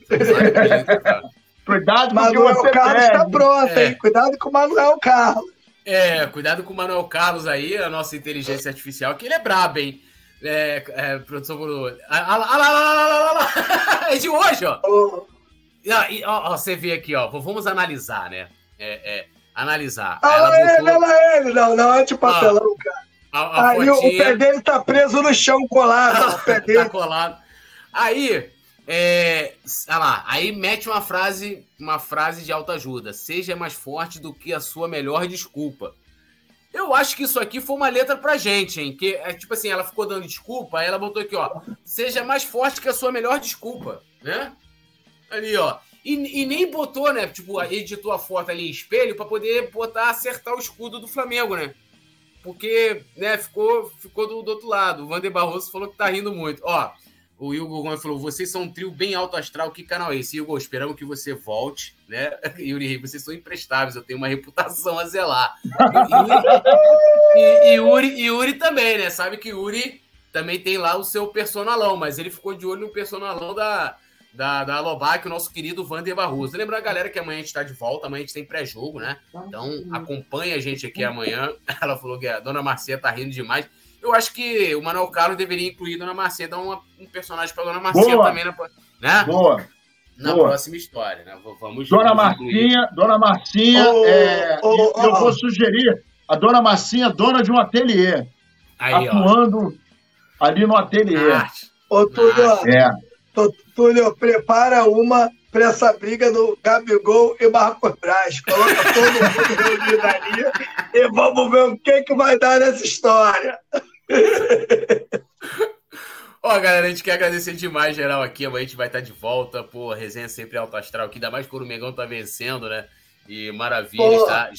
Você não sabe o pedido que você tá Cuidado com Manuel Carlos está pronto, é. hein? Cuidado com o Manuel Carlos. É, cuidado com o Manuel Carlos aí, a nossa inteligência artificial, que ele é brabo, hein? É, é, produção por. Ah, lá, lá, lá, lá, É de hoje, ó. Oh. E, ó, ó. Você vê aqui, ó. Vamos analisar, né? É, é analisar. Olha botou... ele, olha ele. Não, não é de papelão, ah, cara. A, a Aí fotinha... o pé dele tá preso no chão colado. o pé dele. tá colado. Aí, é, lá, aí mete uma frase, uma frase de alta ajuda. Seja mais forte do que a sua melhor desculpa. Eu acho que isso aqui foi uma letra pra gente, hein? Que é tipo assim, ela ficou dando desculpa, aí ela botou aqui, ó. Seja mais forte que a sua melhor desculpa, né? Ali, ó. E, e, nem botou, né? Tipo, editou a foto ali em espelho para poder botar, acertar o escudo do Flamengo, né? Porque, né, ficou, ficou do, do outro lado. O Vander Barroso falou que tá rindo muito. Ó, o Hugo Gomes falou: vocês são um trio bem alto astral, que canal é esse? Hugo, esperamos que você volte, né? Yuri, vocês são imprestáveis, eu tenho uma reputação a zelar. E, e, e, Yuri, Yuri também, né? Sabe que Yuri também tem lá o seu personalão, mas ele ficou de olho no personalão da, da, da Lobac, o nosso querido Vander Barroso. Lembra a galera que amanhã a gente está de volta, amanhã a gente tem pré-jogo, né? Então acompanha a gente aqui amanhã. Ela falou que a dona Marcia tá rindo demais. Eu acho que o Manuel Carlos deveria incluir Dona Marcia, dar uma, um personagem para Dona Marcia Boa. também, né? Boa. Na Boa. próxima história, né? Vamos Dona Marcinha, Dona Marcinha, oh, é, oh, oh, eu vou sugerir a Dona Marcinha, dona de um ateliê, Aí, atuando ali no ateliê. Ah, Ô, Túlio, é. Túlio, prepara uma para essa briga do Gabigol e Marcos Braz. Coloca todo mundo reunido ali e vamos ver o que, que vai dar nessa história. Ó, galera, a gente quer agradecer demais, geral, aqui. Amanhã a gente vai estar de volta. Pô, resenha sempre alto astral aqui, ainda mais quando o Megão tá vencendo, né? E maravilha, tá?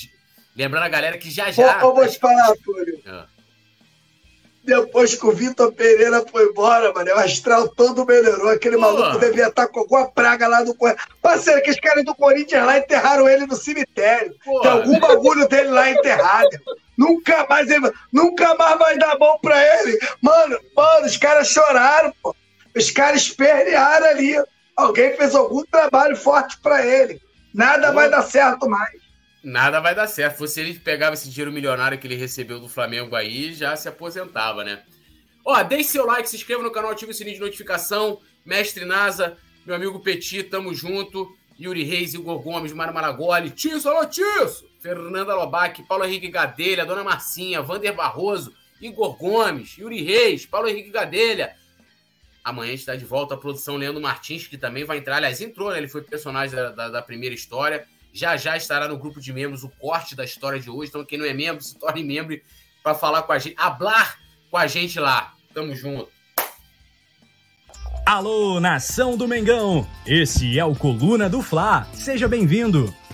Lembrando a galera que já já. Pô, vou te falar, Túlio. Ah. Depois que o Vitor Pereira foi embora, mano, o astral todo melhorou. Aquele maluco devia estar com alguma praga lá do Corinthians. Parceiro, que os caras do Corinthians lá enterraram ele no cemitério. Tem algum bagulho dele lá enterrado. Nunca mais, ele, nunca mais vai dar bom pra ele. Mano, mano, os caras choraram, pô. Os caras espernearam ali. Alguém fez algum trabalho forte pra ele. Nada vai dar certo mais. Nada vai dar certo. Se ele pegava esse dinheiro milionário que ele recebeu do Flamengo aí, já se aposentava, né? Ó, deixe seu like, se inscreva no canal, ative o sininho de notificação. Mestre Nasa, meu amigo Petit, tamo junto. Yuri Reis, Igor Gomes, Mário Maragoli, Tisso, alô Tisso! Fernanda Lobac, Paulo Henrique Gadelha, Dona Marcinha, Vander Barroso, Igor Gomes, Yuri Reis, Paulo Henrique Gadelha. Amanhã está de volta a produção Leandro Martins, que também vai entrar. Aliás, entrou, né? Ele foi personagem da, da, da, primeira história. Já já estará no grupo de membros o corte da história de hoje. Então, quem não é membro, se torne membro para falar com a gente, hablar com a gente lá. Tamo junto. Alô, nação do Mengão! Esse é o Coluna do Fla. Seja bem-vindo